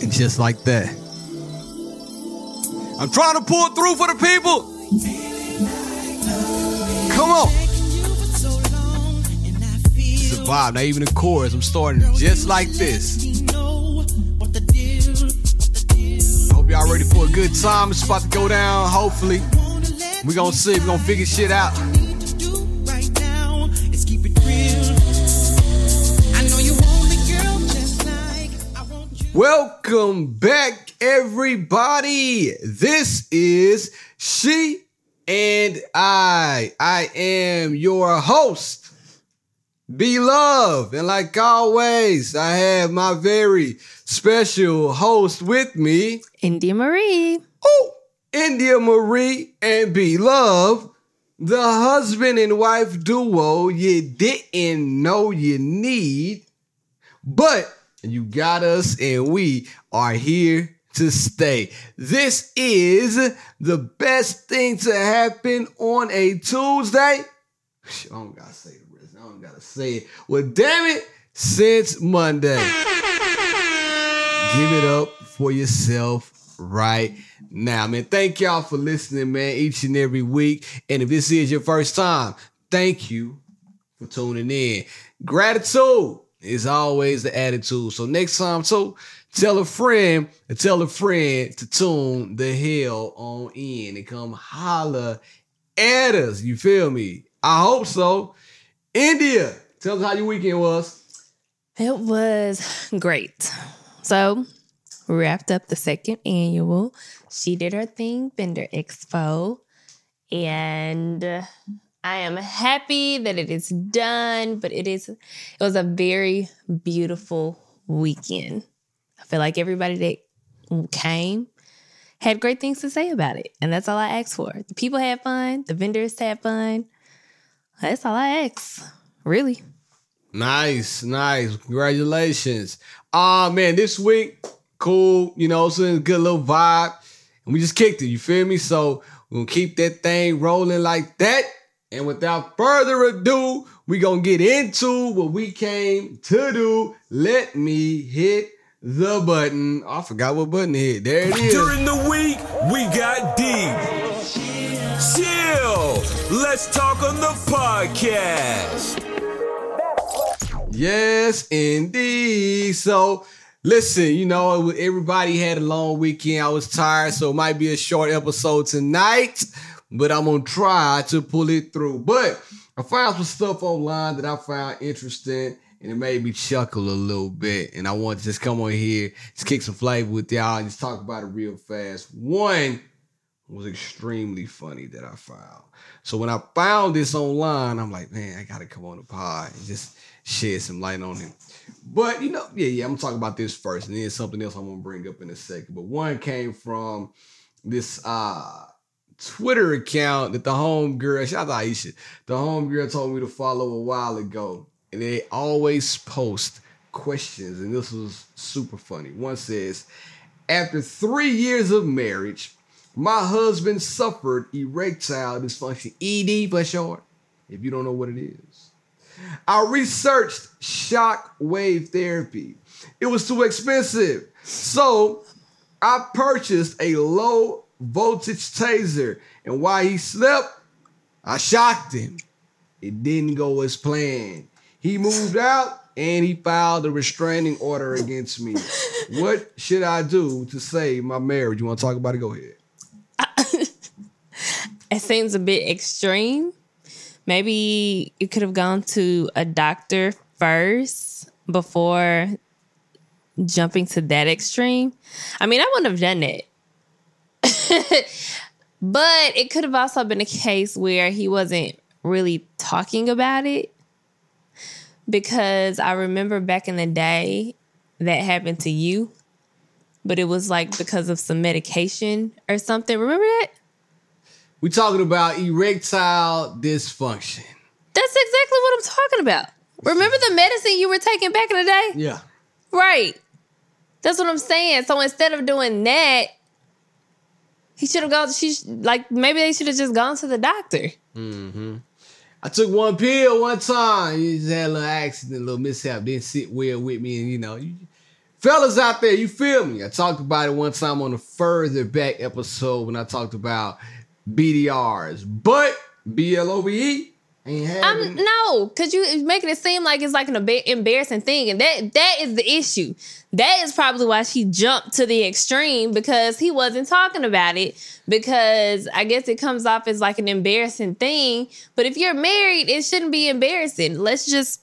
And just like that, I'm trying to pull through for the people. Come on. Survive. Not even the chorus. I'm starting just like this. Hope y'all ready for a good time. It's about to go down, hopefully. we gonna see. we gonna figure shit out. Welcome back, everybody. This is She and I. I am your host, Be Love. And like always, I have my very special host with me, India Marie. Oh, India Marie and Be Love, the husband and wife duo you didn't know you need, but you got us and we are here to stay. This is the best thing to happen on a Tuesday. I don't gotta say the rest. I don't gotta say it. Well, damn it, since Monday. Give it up for yourself right now, man. Thank y'all for listening, man, each and every week. And if this is your first time, thank you for tuning in. Gratitude is always the attitude. So next time, too, tell a friend tell a friend to tune the hell on in and come holla at us. You feel me? I hope so. India, tell us how your weekend was. It was great. So, we wrapped up the second annual. She did her thing, Vendor Expo. And I am happy that it is done, but it is it was a very beautiful weekend. I feel like everybody that came had great things to say about it. And that's all I asked for. The people had fun, the vendors had fun. That's all I asked. Really. Nice, nice. Congratulations. Ah uh, man, this week, cool, you know, it's a good little vibe. And we just kicked it, you feel me? So we're gonna keep that thing rolling like that. And without further ado, we're gonna get into what we came to do. Let me hit the button. I forgot what button to hit. There it is. During the week, we got deep. Chill. Let's talk on the podcast. Yes, indeed. So, listen, you know, everybody had a long weekend. I was tired, so it might be a short episode tonight but I'm gonna try to pull it through. But I found some stuff online that I found interesting and it made me chuckle a little bit. And I want to just come on here, just kick some flavor with y'all and just talk about it real fast. One was extremely funny that I found. So when I found this online, I'm like, man, I gotta come on the pod and just shed some light on him. But you know, yeah, yeah, I'm gonna talk about this first, and then something else I'm gonna bring up in a second. But one came from this uh Twitter account that the home girl, shout out Aisha, the home girl told me to follow a while ago. And they always post questions. And this was super funny. One says, after three years of marriage, my husband suffered erectile dysfunction, ED for short, if you don't know what it is. I researched shock wave therapy. It was too expensive. So I purchased a low voltage taser. And while he slept, I shocked him. It didn't go as planned. He moved out and he filed a restraining order against me. what should I do to save my marriage? You want to talk about it? Go ahead. it seems a bit extreme. Maybe you could have gone to a doctor first before jumping to that extreme. I mean, I wouldn't have done it. but it could have also been a case where he wasn't really talking about it. Because I remember back in the day that happened to you, but it was like because of some medication or something. Remember that? We talking about erectile dysfunction. That's exactly what I'm talking about. Remember the medicine you were taking back in the day? Yeah. Right. That's what I'm saying. So instead of doing that, he should have gone. She like maybe they should have just gone to the doctor. Mm-hmm. I took one pill one time. You just had a little accident, a little mishap. Didn't sit well with me, and you know, you fellas out there, you feel me? I talked about it one time on a further back episode when I talked about BDRs, but BLOBE ain't having. Um, no, because you making it seem like it's like an embarrassing thing, and that that is the issue. That is probably why she jumped to the extreme because he wasn't talking about it. Because I guess it comes off as like an embarrassing thing. But if you're married, it shouldn't be embarrassing. Let's just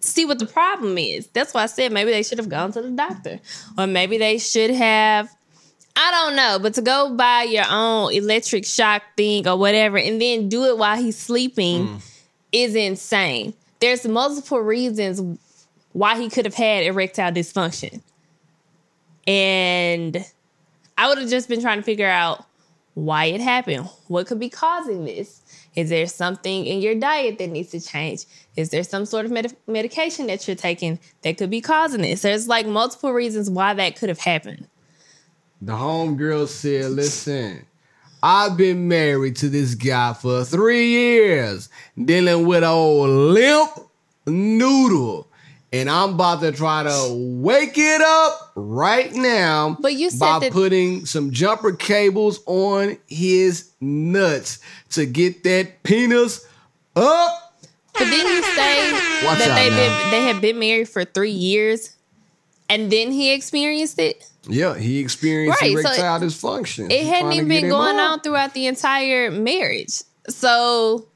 see what the problem is. That's why I said maybe they should have gone to the doctor, or maybe they should have. I don't know, but to go buy your own electric shock thing or whatever and then do it while he's sleeping mm. is insane. There's multiple reasons why he could have had erectile dysfunction. And I would have just been trying to figure out why it happened. What could be causing this? Is there something in your diet that needs to change? Is there some sort of med- medication that you're taking that could be causing this? There's like multiple reasons why that could have happened. The homegirl said, listen, I've been married to this guy for three years, dealing with old limp noodle. And I'm about to try to wake it up right now But you said by that- putting some jumper cables on his nuts to get that penis up. But didn't you say Watch that they been they had been married for three years, and then he experienced it? Yeah, he experienced Right, so erectile dysfunction. It hadn't even been going on throughout the entire marriage. So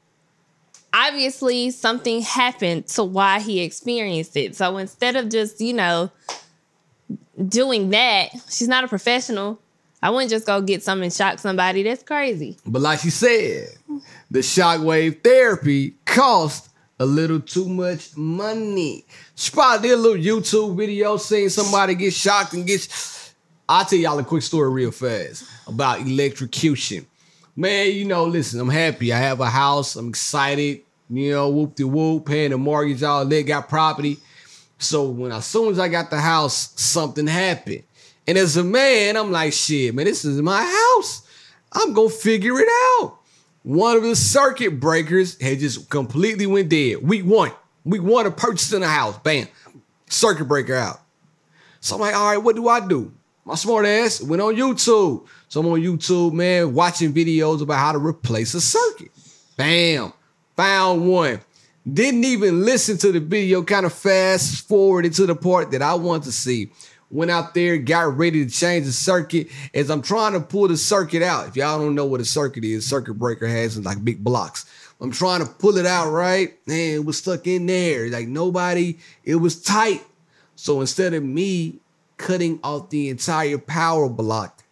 obviously something happened to why he experienced it. So instead of just, you know, doing that, she's not a professional. I wouldn't just go get something and shock somebody. That's crazy. But like she said, the shockwave therapy cost a little too much money. She probably did a little YouTube video seeing somebody get shocked and get. I'll tell y'all a quick story real fast about electrocution. Man, you know, listen, I'm happy. I have a house. I'm excited. You know, whoop de whoop, paying the mortgage, all that, got property. So when as soon as I got the house, something happened. And as a man, I'm like, shit, man, this is my house. I'm gonna figure it out. One of the circuit breakers had just completely went dead. Week one. Week one of purchasing a house. Bam. Circuit breaker out. So I'm like, all right, what do I do? My smart ass went on YouTube. So I'm on YouTube, man, watching videos about how to replace a circuit. Bam. Found one. Didn't even listen to the video, kind of fast forwarded to the part that I want to see. Went out there, got ready to change the circuit. As I'm trying to pull the circuit out, if y'all don't know what a circuit is, circuit breaker has like big blocks. I'm trying to pull it out, right? And it was stuck in there. Like nobody, it was tight. So instead of me cutting off the entire power block,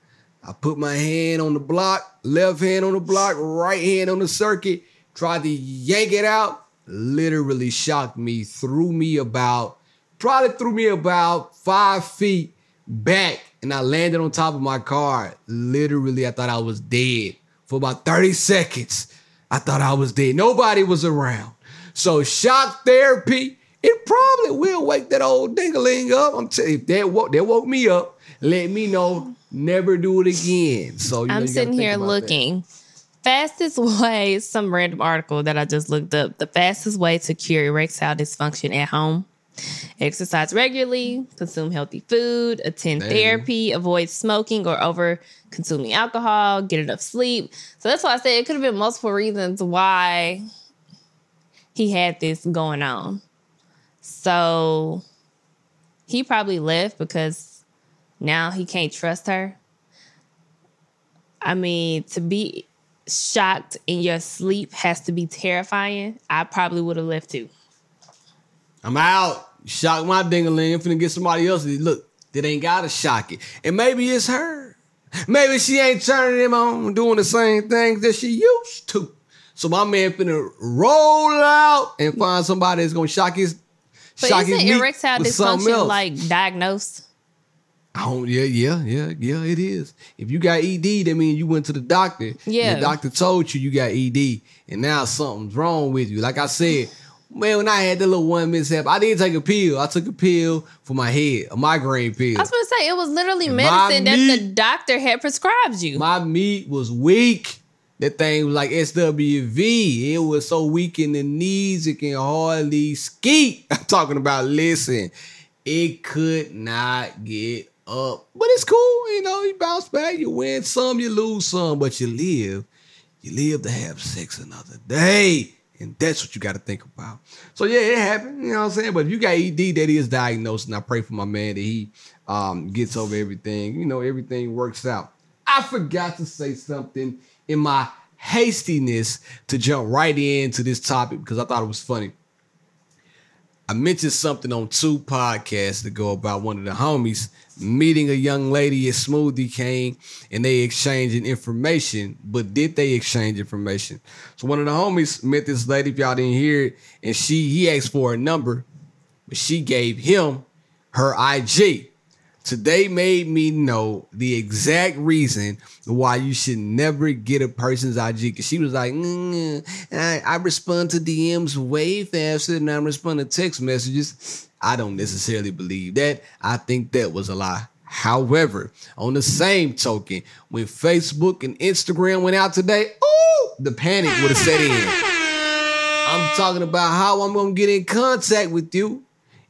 I put my hand on the block, left hand on the block, right hand on the circuit, tried to yank it out, literally shocked me, threw me about, probably threw me about five feet back, and I landed on top of my car. Literally, I thought I was dead for about 30 seconds. I thought I was dead. Nobody was around. So shock therapy, it probably will wake that old dingaling up. I'm telling you, if that woke, that woke me up. Let me know. Never do it again. So you know, I'm sitting here about that. looking. Fastest way, some random article that I just looked up. The fastest way to cure erectile dysfunction at home. Exercise regularly, consume healthy food, attend therapy, avoid smoking or over consuming alcohol, get enough sleep. So that's why I said it could have been multiple reasons why he had this going on. So he probably left because now he can't trust her. I mean, to be shocked in your sleep has to be terrifying. I probably would have left too. I'm out. Shock my dingaling. I'm finna get somebody else. Look, that ain't gotta shock it. And maybe it's her. Maybe she ain't turning him on, doing the same things that she used to. So my man finna roll out and find somebody that's gonna shock his But shock isn't erectile dysfunction like diagnosed? Oh yeah, yeah, yeah, yeah. It is. If you got ED, that means you went to the doctor. Yeah. the doctor told you you got ED, and now something's wrong with you. Like I said, man, when I had the little one mishap, I didn't take a pill. I took a pill for my head, a migraine pill. I was going to say it was literally My medicine that the doctor had prescribed you. My meat was weak. That thing was like SWV. It was so weak in the knees it can hardly skeet. I'm talking about listen. It could not get up. But it's cool, you know, you bounce back, you win some, you lose some, but you live. You live to have sex another day. And that's what you got to think about. So yeah, it happened. You know what I'm saying? But if you got ED that is diagnosed, and I pray for my man that he um, gets over everything. You know, everything works out. I forgot to say something in my hastiness to jump right into this topic because I thought it was funny. I mentioned something on two podcasts ago about one of the homies meeting a young lady at Smoothie King and they exchanging information. But did they exchange information? So one of the homies met this lady, if y'all didn't hear it, and she he asked for a number, but she gave him her IG. Today made me know the exact reason why you should never get a person's IG. Cause she was like, mm, I, I respond to DMs way faster than I respond to text messages. I don't necessarily believe that. I think that was a lie. However, on the same token, when Facebook and Instagram went out today, oh, the panic would have set in. I'm talking about how I'm gonna get in contact with you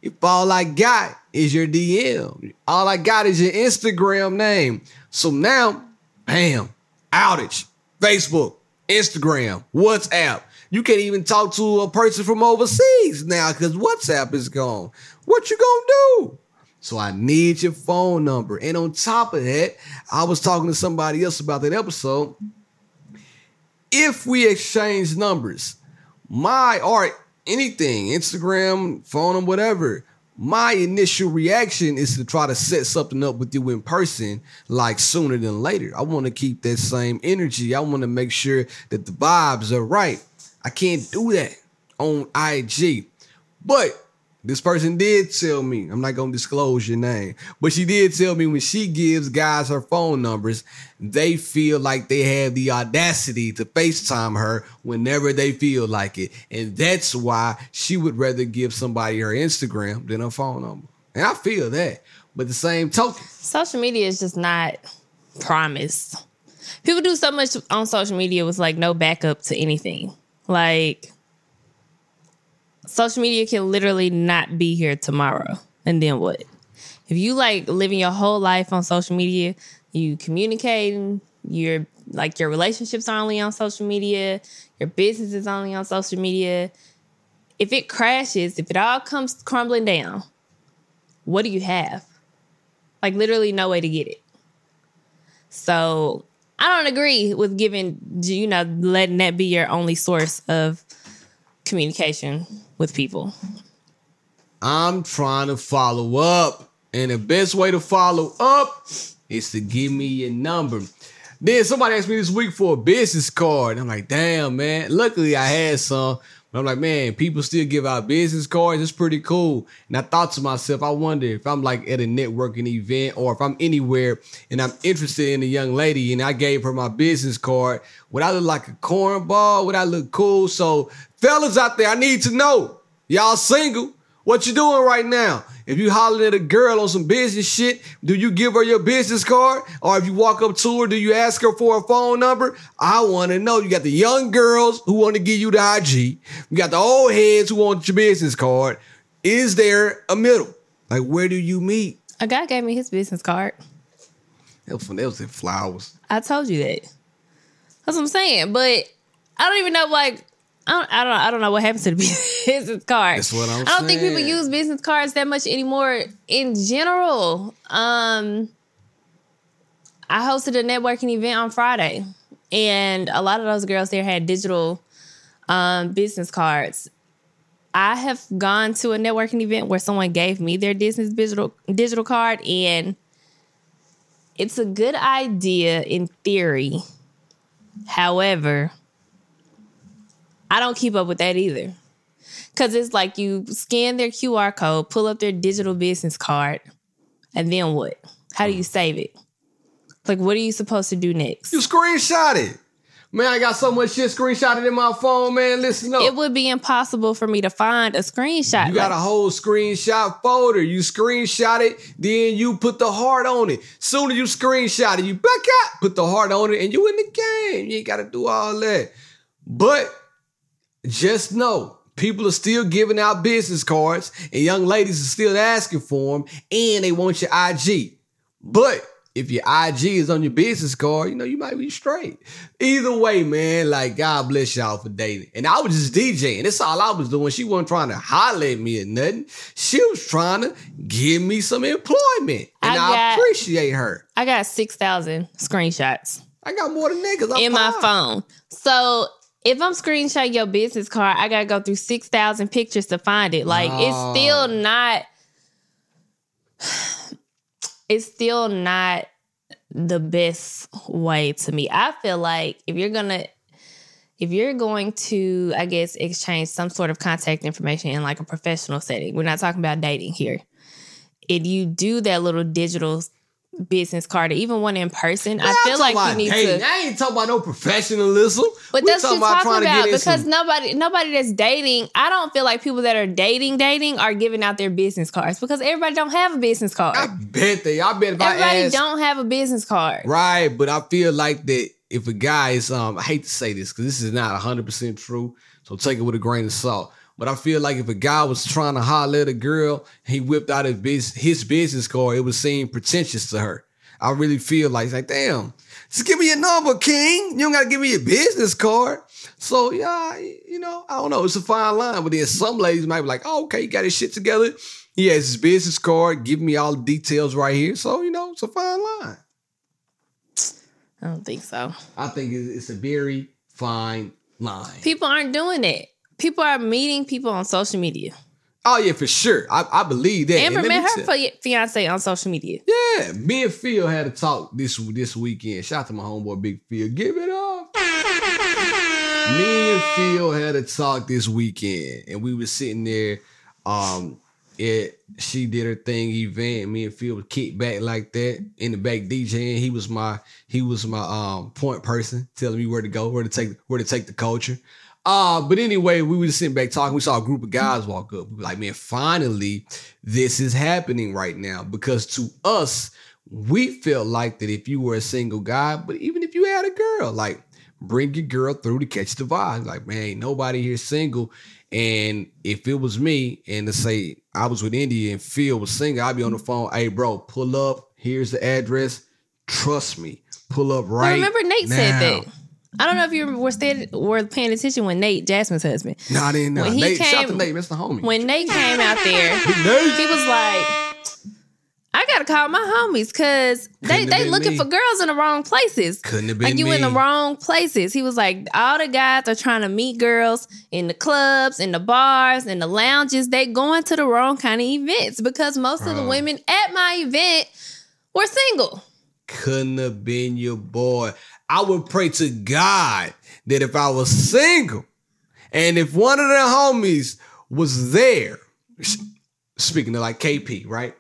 if all I got is your DM. All I got is your Instagram name. So now, bam, outage. Facebook, Instagram, WhatsApp. You can't even talk to a person from overseas now because WhatsApp is gone. What you gonna do? So I need your phone number. And on top of that, I was talking to somebody else about that episode. If we exchange numbers, my or anything, Instagram, phone, or whatever, my initial reaction is to try to set something up with you in person, like sooner than later. I want to keep that same energy. I want to make sure that the vibes are right. I can't do that on IG. But this person did tell me, I'm not to disclose your name, but she did tell me when she gives guys her phone numbers, they feel like they have the audacity to FaceTime her whenever they feel like it. And that's why she would rather give somebody her Instagram than her phone number. And I feel that. But the same token, Social media is just not promised. People do so much on social media with like no backup to anything. Like social media can literally not be here tomorrow. And then what? If you like living your whole life on social media, you communicating, your like your relationships are only on social media, your business is only on social media. If it crashes, if it all comes crumbling down, what do you have? Like literally no way to get it. So I don't agree with giving you know letting that be your only source of communication with people. I'm trying to follow up. And the best way to follow up is to give me your number. Then somebody asked me this week for a business card. I'm like, damn, man. Luckily, I had some. But I'm like, man, people still give out business cards. It's pretty cool. And I thought to myself, I wonder if I'm like at a networking event or if I'm anywhere and I'm interested in a young lady and I gave her my business card, would I look like a cornball? Would I look cool? So, fellas out there, I need to know. Y'all single? What you doing right now? If you hollering at a girl on some business shit, do you give her your business card? Or if you walk up to her, do you ask her for a phone number? I want to know. You got the young girls who want to give you the IG. You got the old heads who want your business card. Is there a middle? Like, where do you meet? A guy gave me his business card. That was, that was in flowers. I told you that. That's what I'm saying. But I don't even know like I don't, I don't I don't know what happens to the business card. That's what I'm I don't think people use business cards that much anymore in general. Um I hosted a networking event on Friday and a lot of those girls there had digital um business cards. I have gone to a networking event where someone gave me their business digital digital card and it's a good idea in theory. However, I don't keep up with that either. Cause it's like you scan their QR code, pull up their digital business card, and then what? How do you mm-hmm. save it? Like, what are you supposed to do next? You screenshot it. Man, I got so much shit screenshotted in my phone, man. Listen up. It would be impossible for me to find a screenshot. You got a whole screenshot folder. You screenshot it, then you put the heart on it. Soon as you screenshot it, you back out, put the heart on it, and you in the game. You ain't got to do all that. But just know People are still giving out business cards, and young ladies are still asking for them, and they want your IG. But if your IG is on your business card, you know, you might be straight. Either way, man, like God bless y'all for dating. And I was just DJing. That's all I was doing. She wasn't trying to holler at me or nothing. She was trying to give me some employment. And I I, appreciate her. I got 6,000 screenshots I got more than niggas. I'm in my phone. So if I'm screenshotting your business card, I got to go through 6,000 pictures to find it. Like, No. it's still not, it's still not the best way to me. I feel like if you're going to, if you're going to, I guess, exchange some sort of contact information in like a professional setting, we're not talking about dating here. If you do that little digital business card or even one in person, Man, I feel like you need dating. to. I ain't talking about no professionalism. But We that's what you're about talking trying about because some- nobody nobody that's dating, I don't feel like people that are dating dating are giving out their business cards because everybody don't have a business card. I bet they. I bet if everybody I ask, don't have a business card. Right, but I feel like that if a guy is um I hate to say this because this is not 100% true, so take it with a grain of salt. But I feel like if a guy was trying to holler at a girl, he whipped out his business, his business card, it would seem pretentious to her. I really feel like, it's like, damn, just give me your number, King. You don't gotta give me your business card. So yeah, you know, I don't know. It's a fine line, but then some ladies might be like, oh, okay, he got his shit together. He has his business card, give me all the details right here. So, you know, it's a fine line. I don't think so. I think it's a very fine line. People aren't doing it. People are meeting people on social media. Oh yeah, for sure. I, I believe that. Amber And met her tell- fiance on social media. Yeah, me and Phil had a talk this this weekend. Shout out to my homeboy Big Phil. Give it up. Me and Phil had a talk this weekend, and we was sitting there. Um, it she did her thing event. Me and Phil was kicked back like that in the back DJing. He was my he was my um point person, telling me where to go, where to take where to take the culture. Uh, but anyway, we were just sitting back talking. We saw a group of guys walk up. We were like, man, finally, this is happening right now. Because to us, we felt like that if you were a single guy, but even if you had a girl, like bring your girl through to catch the vibe. Like, man, ain't nobody here single. And if it was me, and to say I was with India and Phil was single, I'd be on the phone. Hey, bro, pull up. Here's the address. Trust me. Pull up right. remember Nate said that. I don't know if you were stayed, were paying attention when Nate, Jasmine's husband, Nah, I didn't know. When he Nate, shout out to came- Nate. That's the homie. when Nate came out there, he was like, I gotta call my homies because they Couldn't have they been looking me. for girls in the wrong places. Couldn't have been Like you in the wrong places. He was like, all the guys are trying to meet girls in the clubs, in the bars, in the lounges. They going to the wrong kind of events because most of the women at my event were single. Couldn't have been your boy. I would pray to God that if I was single and if one of the homies was there, speaking to like KP, right?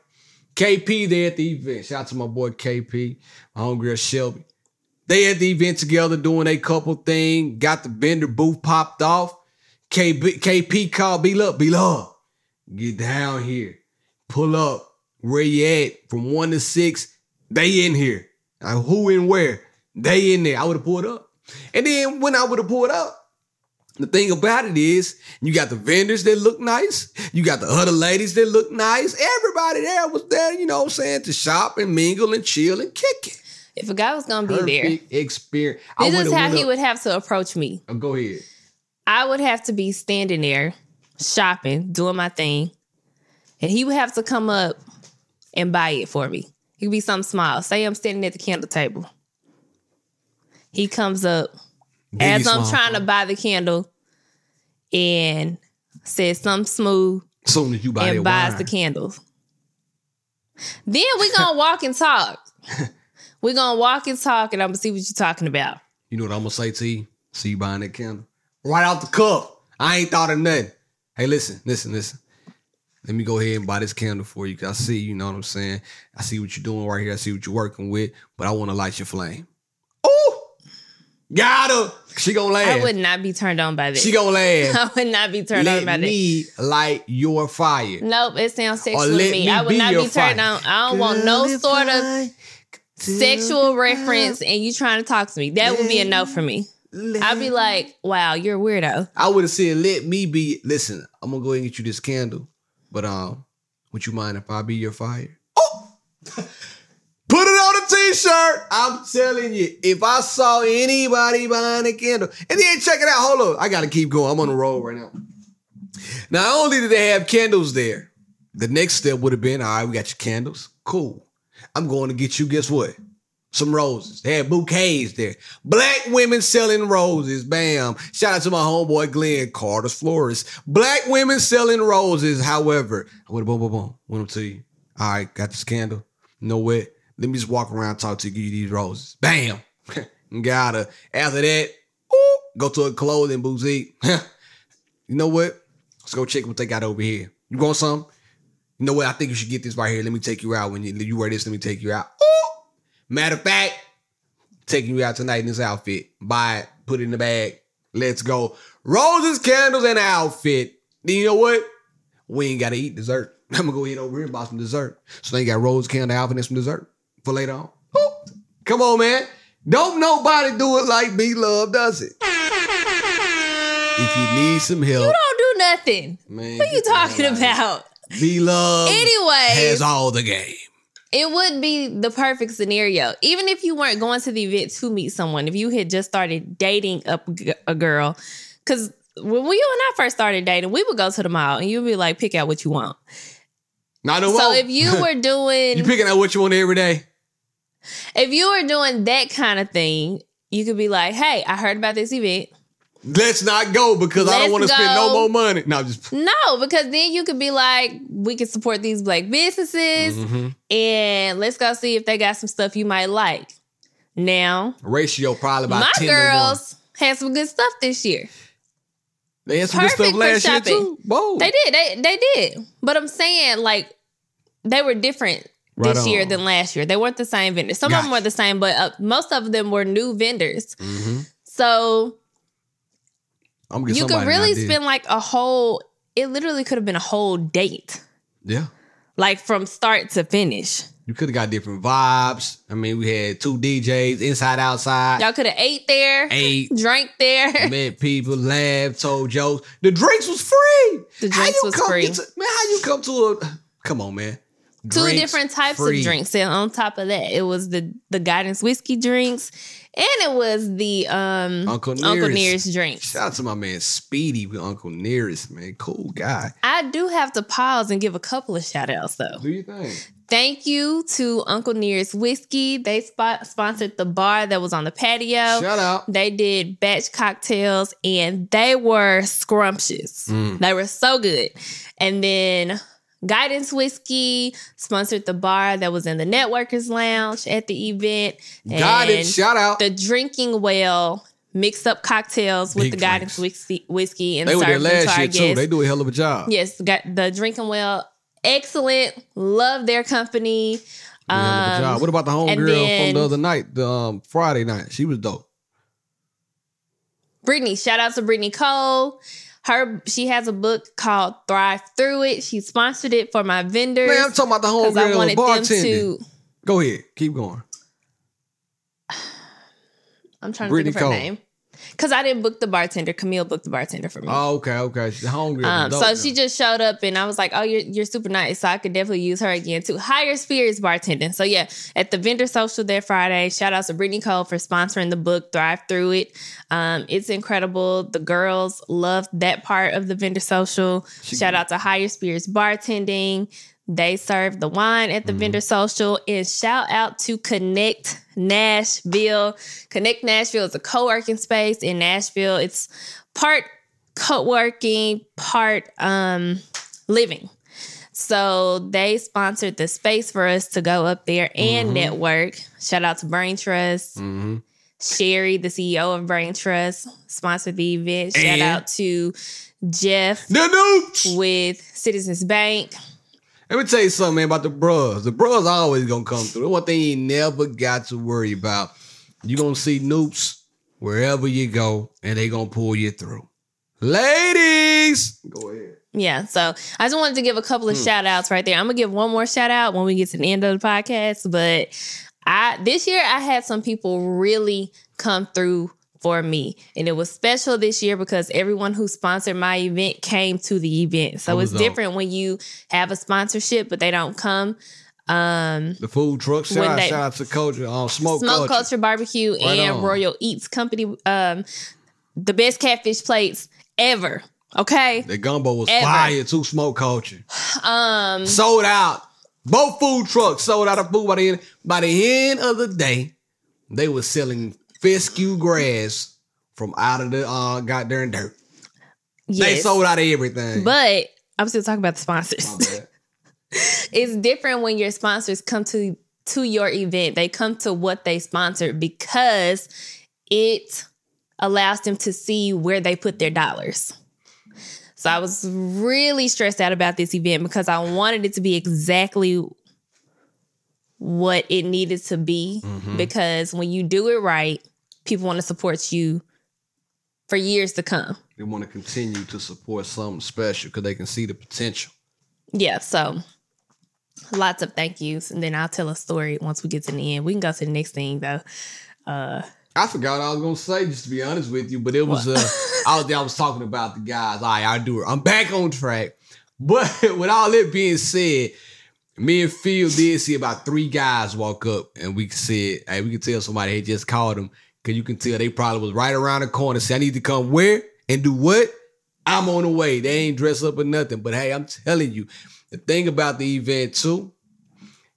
KP there at the event. Shout out to my boy KP, my homegirl Shelby. They at the event together doing a couple thing, got the vendor booth popped off. KB, KP called B Love, B Love, get down here, pull up. Where you at? From one to six, they in here. Like, who and where? They in there. I would have pulled up. And then when I would have pulled up, the thing about it is, you got the vendors that look nice. You got the other ladies that look nice. Everybody there was there, you know what I'm saying, to shop and mingle and chill and kick it. If a guy was gonna be there, experience. I this is how he up- would have to approach me. Oh, go ahead. I would have to be standing there shopping, doing my thing, and he would have to come up and buy it for me. It could be something small. Say I'm standing at the candle table. He comes up as Biggie I'm Small. trying to buy the candle and says something smooth soon as you buy and buys wine. the candles. Then we gonna walk and talk. we gonna walk and talk, and I'm gonna see what you're talking about. You know what I'm gonna say to you? See you buying that candle. Right out the cup. I ain't thought of nothing. Hey, listen, listen, listen. Let me go ahead and buy this candle for you. Cause I see, you know what I'm saying? I see what you're doing right here. I see what you're working with, but I want to light your flame. Oh, got her. She gonna laugh. I would not be turned on by this. she gonna laugh. I would not be turned on Let by this. me light your fire. Nope, it sounds sexual Or to me. me I would be not your be turned fire. on. I don't want no sort of sexual tell reference, and you trying to talk to me. That would be a no for me. I'd be like, wow, you're a weirdo. I would have said, let me be. Listen, I'm gonna go ahead and get you this candle, but um, would you mind if I be your fire? Oh, put it on a t-shirt. I'm telling you, if I saw anybody buying a candle, and then check it out. Hold on, I gotta keep going. I'm on the road right now. Not only did they have candles there, the next step would have been, all right, we got your candles. Cool. I'm going to get you, guess what? Some roses. They had bouquets there. Black women selling roses. Bam. Shout out to my homeboy Glenn Carter's Florist. Black women selling roses. However, I went boom, boom, boom. Went up to you. All right, got this candle. Know what? Let me just walk around, talk to you, give you these roses. Bam. got her. After that, ooh, go to a clothing boutique. you know what? Let's go check what they got over here. You want some? You know what? I think you should get this right here. Let me take you out. When you, you wear this, let me take you out. Ooh. Matter of fact, taking you out tonight in this outfit. Buy it, put it in the bag. Let's go. Roses, candles, and outfit. Then you know what? We ain't got to eat dessert. I'm gonna go eat over here and buy some dessert. So they got rose, candle, outfit, and some dessert for later on. Come on, man. Don't nobody do it like B Love does it. If you need some help, You don't do nothing. man. What are you get the hell talking out of here. about? Be love Anyways. has all the game. It would be the perfect scenario. Even if you weren't going to the event to meet someone, if you had just started dating a, a girl, because when you and I first started dating, we would go to the mall and you'd be like, pick out what you want. Not no So if you were doing you picking out what you want every day. If you were doing that kind of thing, you could be like, hey, I heard about this event. Let's not go because I don't want to spend no more money. No, just No, because then you could be like, we can support these black businesses Mhm. and let's go see if they got some stuff you might like. Now, ratio probably about my 10 girls had some good stuff this year. They had some good stuff last year too. Whoa. They did. They they did. But I'm saying like they were different Right this year than last year. They weren't the same vendors. Some of them were the same, but uh, most of them were new vendors. Mhm. So I'm you could really spend like a whole. It literally could have been a whole date, Yeah. like from start to finish. You could have got different vibes. I mean, we had two DJs, inside, outside, Y'all could have ate there, ate, drank there. met people, laughed, told jokes. The drinks was free. The How drinks you was come free. to- man, how you come to a? Come on, man. Two different types free. of drinks. And on top of that, it was the the guidance whiskey drinks, and it was the um Uncle Uncle Nearest. Nearest drinks. Shout out to my man Speedy with Uncle Nearest, man. Cool guy. I do have to pause and give a couple of shout outs though. Do you think? Thank you to Uncle Nearest Whiskey. They spot- sponsored the bar that was on the patio. Shout out. They did batch cocktails and they were scrumptious. Mm. They were so good. And then Guidance Whiskey sponsored the bar that was in the Networkers Lounge at the event. Got it. Shout out. The Drinking Well mixed up cocktails with Big the Guidance whiskey, whiskey and They were there last year too. They do a hell of a job. Yes, got the drinking well. Excellent. Love their company. They do a hell of a Um, job. What about the homegirl from the other night, the um, Friday night? She was dope. Brittany, shout out to Brittany Cole. Her she has a book called Thrive Through It. She sponsored it for my vendors. Man, I'm talking about the because I homegirl that wanted them to. Go ahead. Keep going. I'm trying Brittany to think of her Cole. name. Because I didn't book the bartender. Camille booked the bartender for me. Oh, okay, okay. She's homegirl. Um, so she just showed up and I was like, Oh, you're you're super nice. So I could definitely use her again too. Higher spirits bartending. So yeah, at the vendor social there Friday, shout out to Brittany Cole for sponsoring the book Thrive Through It. Um, it's incredible. The girls loved that part of the vendor social. She- shout out to Higher Spirits Bartending. They serve the wine at the Mm-hmm. vendor social. And shout out to Connect Nashville. Connect Nashville is a co-working space in Nashville. It's part co-working, part um living. So they sponsored the space for us to go up there and Mhm. network. Shout out to Brain Trust. Mhm. Sherry, the CEO of Brain Trust, sponsored the event. Shout And- out to Jeff with Citizens Bank. Let me tell you something, man, about the bros. The bros always gonna come through. One thing you never got to worry about. you gonna see noops wherever you go, and they gonna pull you through. Ladies, go ahead. Yeah, so I just wanted to give a couple of Hmm. shout outs right there. I'm gonna give one more shout out when we get to the end of the podcast. But I this year I had some people really come through for me. And it was special this year because everyone who sponsored my event came to the event. So it's different when you have a sponsorship but they don't come. Um The food truck. Shout out, they- shout out to culture on smoke, Smoke culture. Culture Barbecue Right and on. Royal Eats Company um the best catfish plates ever. Okay? The gumbo was Ever. fire to Smoke culture Um sold out. Both food trucks sold out of food by the end. By the end of the day, they were selling fescue grass from out of the uh goddamn dirt. They sold out of everything. But I'm still talking about the sponsors. It's different when your sponsors come to to your event. They come to what they sponsored because it allows them to see where they put their dollars. So I was really stressed out about this event because I wanted it to be exactly what it needed to be because when you do it right, people want to support you for years to come. They want to continue to support something special because they can see the potential. yeah, so lots of thank yous. And then I'll tell a story once we get to the end. We can go to the next thing though. I forgot what I was gonna say, just to be honest with you, but it was uh I was I was talking about the guys. All right, I do it. I'm back on track. But with all that being said, me and Phil did see about three guys walk up and we said, hey, we could tell somebody had just called them. Cause you can tell they probably was right around the corner. Say, I need to come where and do what? I'm on the way. They ain't dressed up or nothing. But hey, I'm telling you, the thing about the event too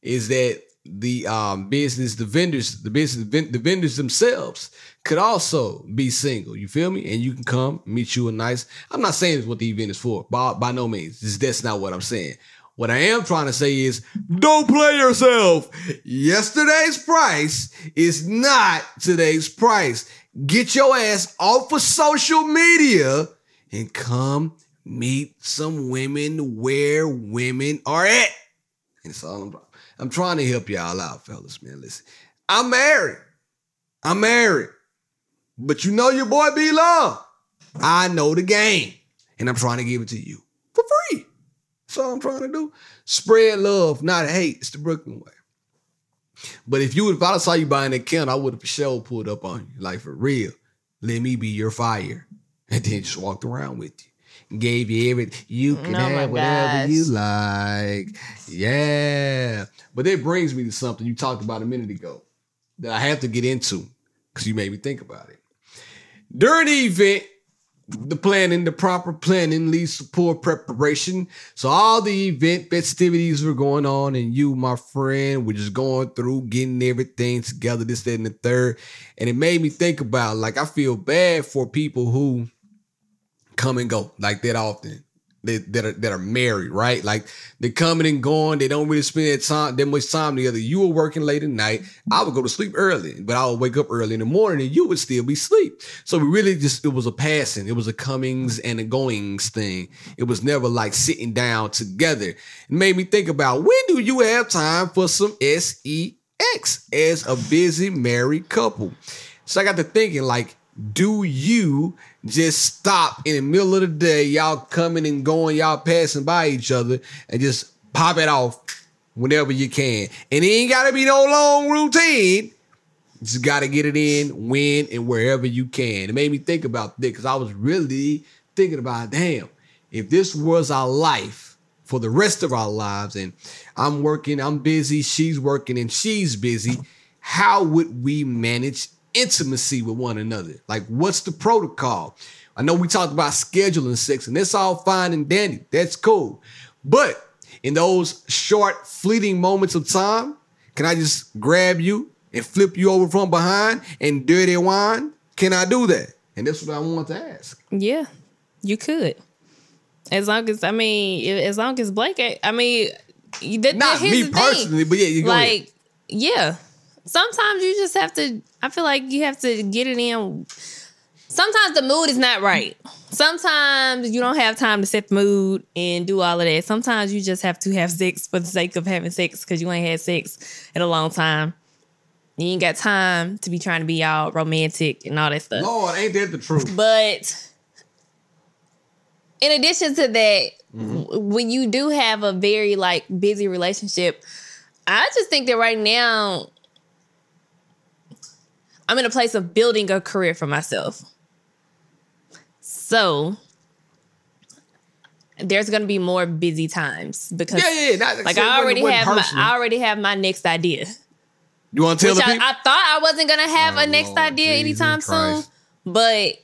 is that the um business, the vendors, the business, the vendors themselves could also be single. You feel me? And you can come meet you a nice. I'm not saying it's what the event is for. By by no means. This, that's not what I'm saying. What I am trying to say is don't play yourself. Yesterday's price is not today's price. Get your ass off of social media and come meet some women where women are at. And that's all I'm I'm trying to help y'all out, fellas, man. Listen, I'm married. I'm married. But you know your boy B Love. I know the game. And I'm trying to give it to you. That's all I'm trying to do. Spread love, not hate. It's the Brooklyn way. But if you if I saw you buying that can, I would have for sure pulled up on you. Like for real. Let me be your fire. And then just walked around with you. Gave you everything. You can Oh have whatever gosh. you like. Yeah. But it brings me to something you talked about a minute ago that I have to get into because you made me think about it. During the event, the planning, the proper planning leads to poor preparation. So all the event festivities were going on, and you, my friend, were just going through getting everything together, this, that, and the third. And it made me think about like I feel bad for people who come and go like that often. They, that are that are married, right? Like they're coming and going. They don't really spend time that much time together. You were working late at night. I would go to sleep early, but I would wake up early in the morning, and you would still be asleep. So we really just it was a passing. It was a comings and a goings thing. It was never like sitting down together. It made me think about when do you have time for some sex as a busy married couple? So I got to thinking like do you just stop in the middle of the day, y'all coming and going, y'all passing by each other, and just pop it off whenever you can? And it ain't gotta be no long routine. Just gotta get it in when and wherever you can. It made me think about this because I was really thinking about, damn, if this was our life for the rest of our lives, and I'm working, I'm busy, she's working, and she's busy, how would we manage intimacy with one another? Like, what's the protocol? I know we talked about scheduling sex, and that's all fine and dandy. That's cool. But in those short, fleeting moments of time, can I just grab you and flip you over from behind and dirty wine? Can I do that? And that's what I want to ask. Yeah, you could. As long as I mean, as long as Blake, I mean, you- that, Not here's me thing. personally, but yeah, you go ahead. like, yeah. Sometimes you just have to. I feel like you have to get it in. Sometimes the mood is not right. Sometimes you don't have time to set the mood and do all of that. Sometimes you just have to have sex for the sake of having sex because you ain't had sex in a long time. You ain't got time to be trying to be all romantic and all that stuff. Lord, ain't that the truth? But in addition to that, mm-hmm. w- when you do have a very like busy relationship, I just think that right now, I'm in a place of building a career for myself. So there's gonna be more busy times because Yeah, yeah, yeah. Not- like so I already wasn't have my. I already have my next idea. You want to tell Which the I, people? I thought I wasn't gonna have Oh, a next Lord, idea Jesus anytime soon, but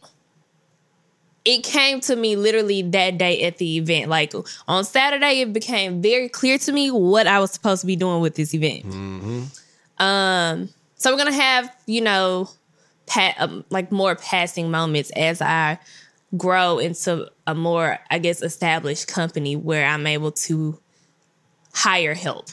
it came to me literally that day at the event. Like on Saturday, it became very clear to me what I was supposed to be doing with this event. Mm-hmm. Um, so we're gonna have you know, um, like more passing moments as I grow into a more, I guess, established company where I'm able to hire help.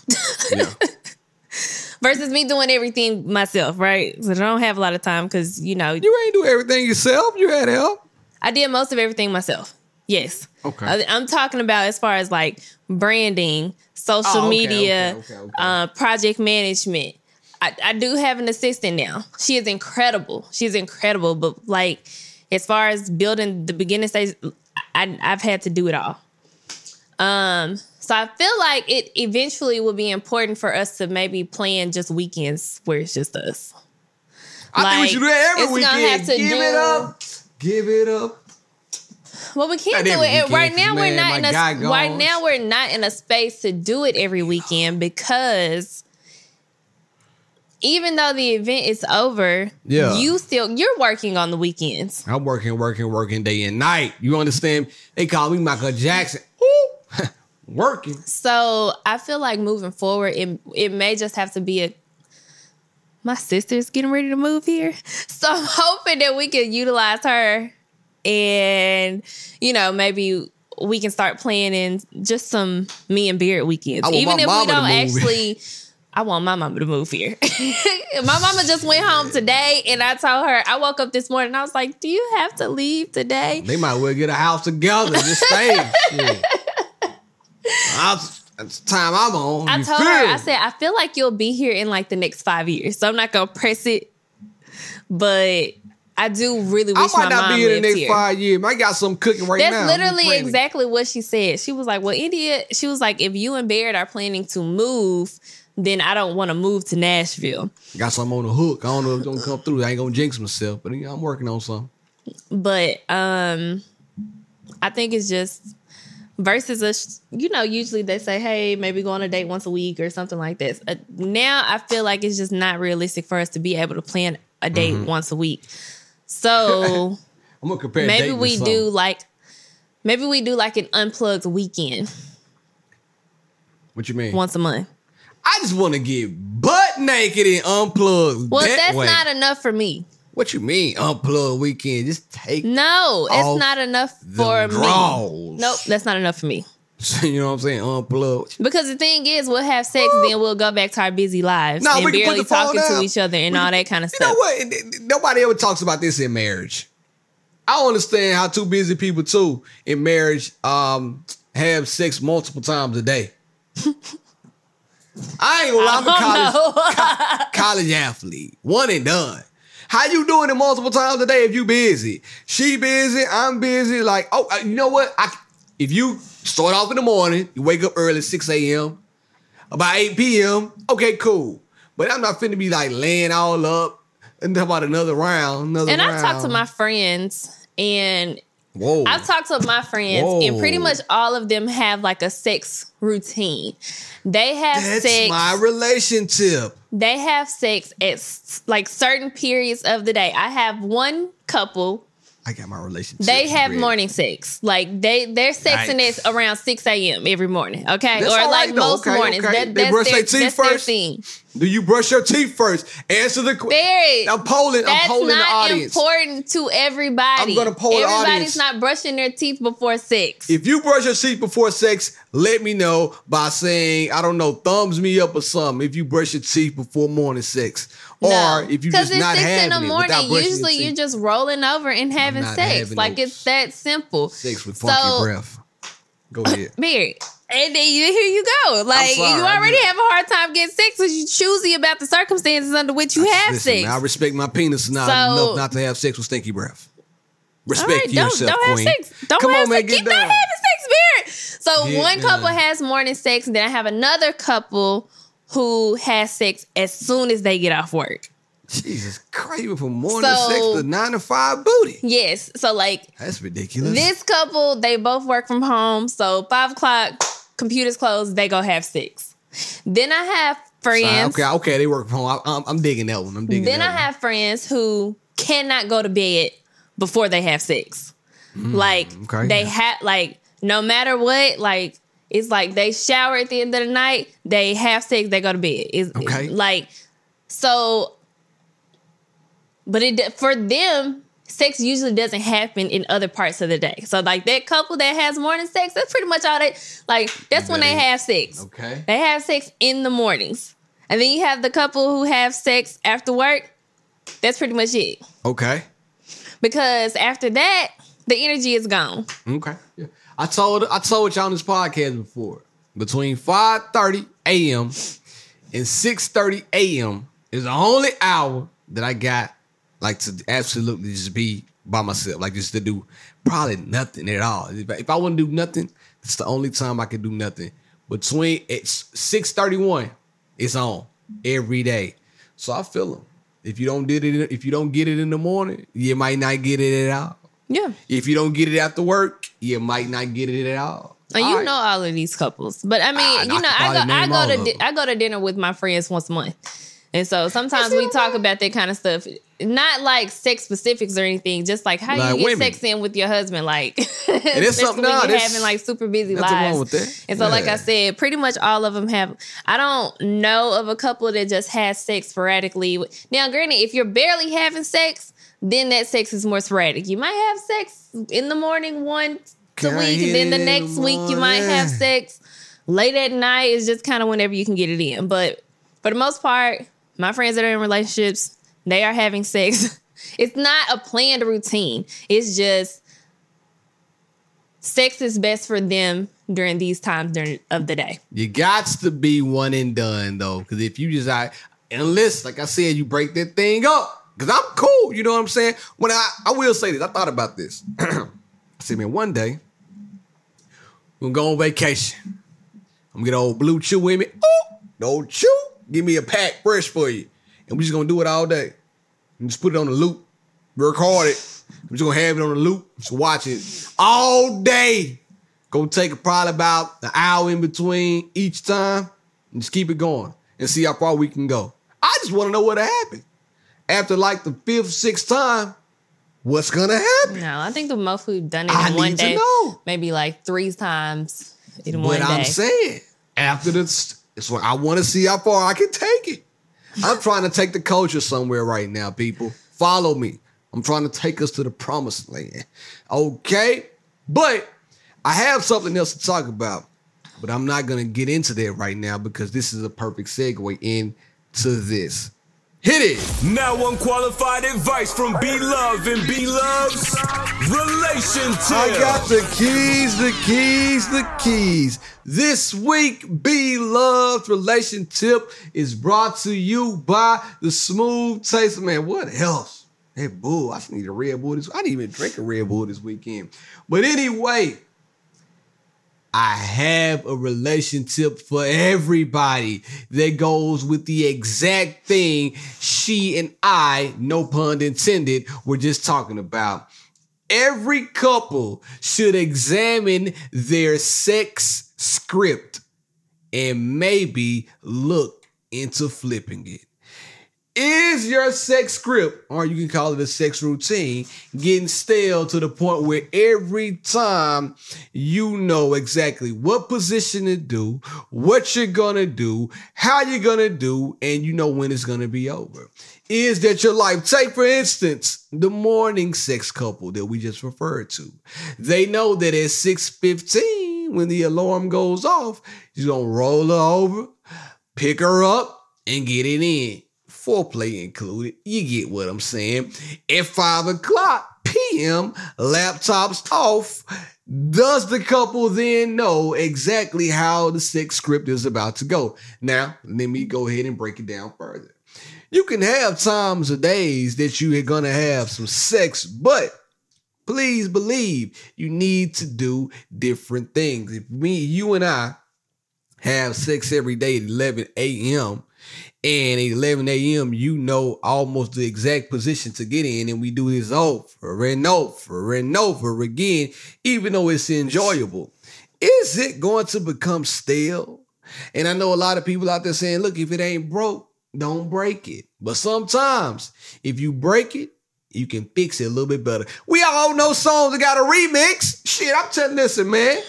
yeah. versus me doing everything myself, right? So I don't have a lot of time because you know You ain't do everything yourself. You had help. I did most of everything myself. Yes. Okay. I'm talking about as far as like branding, social Oh, okay, media, okay, okay. Uh, project management. I, I do have an assistant now. She is incredible. She's incredible. But like, as far as building the beginning stage, I, I've had to do it all. Um, so I feel like it eventually will be important for us to maybe plan just weekends where it's just us. I think we should do that every it's weekend. have to Give do- it up. Give it up. Well, we can't Not do it right now. 'cause, we're not in a right now. We're not in a space to do it every weekend because even though the event is over, Yeah. you still you're working on the weekends. I'm working, working, working day and night. You understand? They call me Michael Jackson. Working. So I feel like moving forward, it it may just have to be a. My sister's getting ready to move here, so I'm hoping that we can utilize her, and you know maybe we can start planning just some me and Beard weekends, even if we don't actually. I want my mama to move here. my mama just went home today, and I told her I woke up this morning. I was like, "Do you have to leave today?" They might well get a house together. Just stay. Shit. I'll- It's the time I'm on. I you told feel her. I said, I feel like you'll be here in like the next five years. So I'm not gonna press it. But I do really I wish my might not mom be here in the next here. five years. I got some cooking right That's now. That's literally exactly what she said. She was like, Well, India, she was like, if you and Baird are planning to move, then I don't want to move to Nashville. Got something on the hook. I don't know if it's gonna come through. I ain't gonna jinx myself, but I'm working on something. But um I think it's just versus us you know usually they say hey maybe go on a date once a week or something like this uh, now i feel like it's just not realistic for us to be able to plan a date Mm-hmm. once a week so I'm gonna compare. maybe we do like maybe we do like an unplugged weekend What you mean? once a month I just want to get butt naked and unplugged. well that that's way. not enough for me What you mean unplugged weekend? Just take. no it's not enough for me nope that's not enough for me you know what I'm saying? Unplugged. Because the thing is, we'll have sex, then we'll go back to our busy lives No, and we can put barely talking down. to each other and We all that kind of stuff. You know what? Nobody ever talks about this in marriage. I don't understand how two busy people too in marriage um have sex multiple times a day. I ain't gonna lie, I'm a college, co- college athlete. One and done. How you doing it multiple times a day if you busy? She busy, I'm busy. Like, oh, uh, you know what? I, if you start off in the morning, you wake up early, 6 a.m., about 8 p.m., okay, cool. But I'm not finna be like laying all up and talk about another round, another round. and round. I've talked to my friends, and Whoa. I've talked to my friends, and pretty much all of them have like a sex routine. They have That's sex. my relationship. they have sex at like certain periods of the day. I have one couple. I got my relationship. They have ready. morning sex. Like they they're sexing Yikes. it around six a.m. every morning. Okay, That's or like right, most Okay, mornings. okay. That, They that's brush their, teeth first? thing. Do you brush your teeth first? Answer the question. I'm polling. I'm polling the not audience. important to everybody. I'm gonna poll the Everybody's audience. not brushing their teeth before sex. If you brush your teeth before sex, let me know by saying, I don't know, thumbs me up or something if you brush your teeth before morning sex. Or No. if you just it's not six having in the it morning. Usually your you're just rolling over and having sex. having like no it's that simple. sex with funky So- breath. Go ahead. Mary. And then you, here you go. Like sorry, you already have a hard time getting sex because you choosy about the circumstances under which you have Listen, sex. man, I respect my penis not So- enough not to have sex with stinky breath. Respect right, don't, yourself, don't have sex. Don't Come have on, man, sex. get Keep not down. having sex, Barrett. So Get one couple down. has morning sex, and then I have another couple who has sex as soon as they get off work. Jesus Christ, you from morning So- sex to nine to five booty. Yes. So like That's ridiculous. this couple, they both work from home. So five o'clock, computers closed, they go have sex. Then I have friends. Sorry, okay, okay, they work from home. I, am I'm digging that one. I'm digging Then I one. have friends who cannot go to bed before they have sex. like Mm, okay. they have like no matter what, like it's like they shower at the end of the night, they have sex, they go to bed. It's, it's Okay. like so but it for them sex usually doesn't happen in other parts of the day. So like that couple that has morning sex, that's pretty much all they like that's when they have sex. Okay. They have sex in the mornings. And then you have the couple who have sex after work. That's pretty much it. Okay. Because after that, the energy is gone. Okay. Yeah. I told I told y'all on this podcast before. Between 5:30 a.m. and 6:30 a.m. is the only hour that I got like to absolutely just be by myself. Like just to do probably nothing at all. If I, if I wouldn't do nothing, it's the only time I can do nothing. Between it's 6:31, it's on every day. So I feel them. If you don't did it, if you don't get it in the morning, you might not get it at all. Yeah. If you don't get it after work, you might not get it at all. And All you right. know all of these couples. But I mean, Ah, I you know, I go I go to di- I go to dinner with my friends once a month. And so sometimes we talk about that kind of stuff. Not like sex specifics or anything, just like how Like you get sex in with your husband, like it's especially something- no, you're having like super busy lives. wrong with that. And so, like I said, pretty much all of them have. I don't know of a couple that just has sex sporadically. Now, granted, if you're barely having sex, then that sex is more sporadic. You might have sex in the morning once a week, and then the next the week you might have sex late at night. It's just kind of whenever you can get it in. But for the most part, my friends that are in relationships, they are having sex. It's not a planned routine. It's just sex is best for them during these times during of the day. You got to be one and done though, because if you just I unless, like I said, you break that thing up. Because I'm cool, you know what I'm saying. When I I will say this, I thought about this. I said, man, one day we're gonna go on vacation. I'm gonna get old BlueChew with me. Oh, old chew, give me a pack fresh for you, and we're just gonna do it all day. And just put it on the loop, record it. I'm just gonna have it on the loop, just watch it all day. Gonna take probably about an hour in between each time and just keep it going and see how far we can go. I just want to know what happened. After like the fifth, sixth time, what's gonna happen? No, I think the most we've done it in one day, know. maybe like three times in one day. I'm saying, after this, it's what I want to see how far I can take it. I'm trying to take the culture somewhere right now, people. Follow me. I'm trying to take us to the promised land. Okay? But I have something else to talk about. But I'm not going to get into that right now because this is a perfect segue into this. Hit it. Now unqualified advice from B Love and B Love's relationship. I got the keys, the keys, the keys. This week, Be Loved Relationship is brought to you by the Smooth Taste. Man, what else? That bull. I just need a Red Bull this. I didn't even drink a Red Bull this weekend. But anyway, I have a relationship for everybody that goes with the exact thing she and I, no pun intended, were just talking about. Every couple should examine their sex script and maybe look into flipping it. Is your sex script, or you can call it a sex routine, getting stale to the point where every time you know exactly what position to do, what you're gonna do, how you're gonna do, and you know when it's gonna be over? Is that your life? Take, for instance, the morning sex couple that we just referred to. They know that at 6:15, when the alarm goes off, you're gonna roll her over, pick her up, and get it in foreplay included. You get what I'm saying. At five o'clock p.m., laptops off. Does the couple then know exactly how the sex script is about to go? Now, let me go ahead and break it down further. You can have times or days that you are gonna have some sex, but please believe you need to do different things. If me, you and I have sex every day at 11 a.m., And at 11 a.m., you know almost the exact position to get in. And we do this over and over and over again, even though it's enjoyable. Is it going to become stale? And I know a lot of people out there saying, look, if it ain't broke, don't break it. But sometimes if you break it, you can fix it a little bit better. We all know songs that got a remix. Shit, I'm telling listen, man.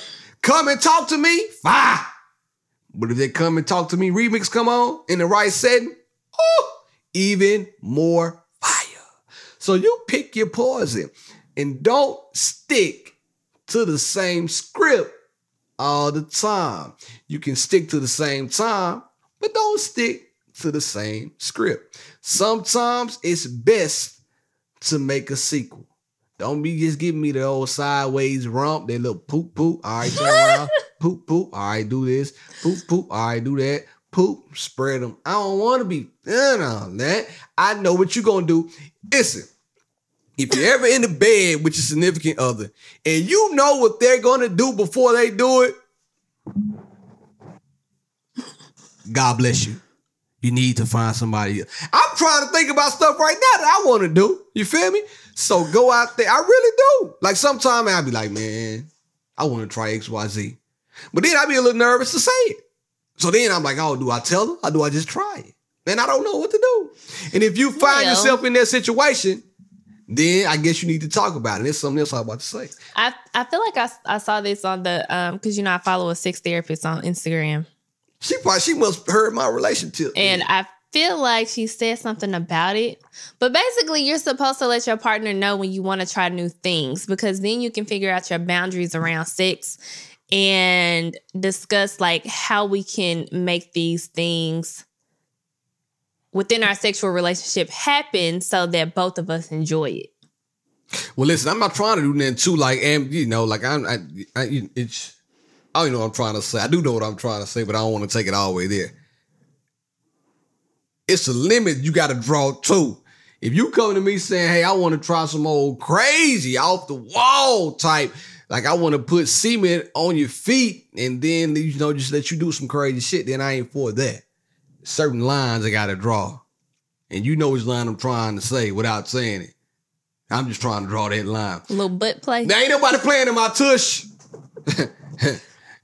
Come and talk to me, fine. But if they come and talk to me, remix come on in the right setting, oh, even more fire. So you pick your poison and don't stick to the same script all the time. You can stick to the same time, but don't stick to the same script. Sometimes it's best to make a sequel. Don't be just giving me the old sideways rump, that little poop poop. All right, turn around. poop poop. Right, do this. Poop poop. Right, do that. Poop, spread them. I don't want to be done on that. I know what you're gonna do. Listen, if you're ever in the bed with your significant other and you know what they're gonna do before they do it, God bless you. You need to find somebody else. I'm trying to think about stuff right now that I want to do. You feel me? So go out there. I really do. Like sometimes I'll be like, man, I want to try XYZ. But then I'd be a little nervous to say it. So then I'm like, oh, do I tell them or do I just try it? And I don't know what to do. And if you find Well- yourself in that situation, then I guess you need to talk about it. There's something else I'm about to say. I I feel like I, I saw this on the um because you know I follow a sex therapist on Instagram She probably she must heard my relationship. and I feel like she said something about it. But basically, you're supposed to let your partner know when you want to try new things because then you can figure out your boundaries around sex and discuss like how we can make these things within our sexual relationship happen so that both of us enjoy it. Well, listen, I'm not trying to do nothing too like, and you know, like I'm, I, I, it's, I don't know what I'm trying to say. I do know what I'm trying to say, but I don't want to take it all the way there. It's a limit you got to draw to. If you come to me saying, "Hey, I want to try some old crazy off the wall type," like I want to put cement on your feet and then you know just let you do some crazy shit, then I ain't for that. Certain lines I got to draw, and you know which line I'm trying to say without saying it. I'm just trying to draw that line. A little butt play. There ain't nobody playing in my tush.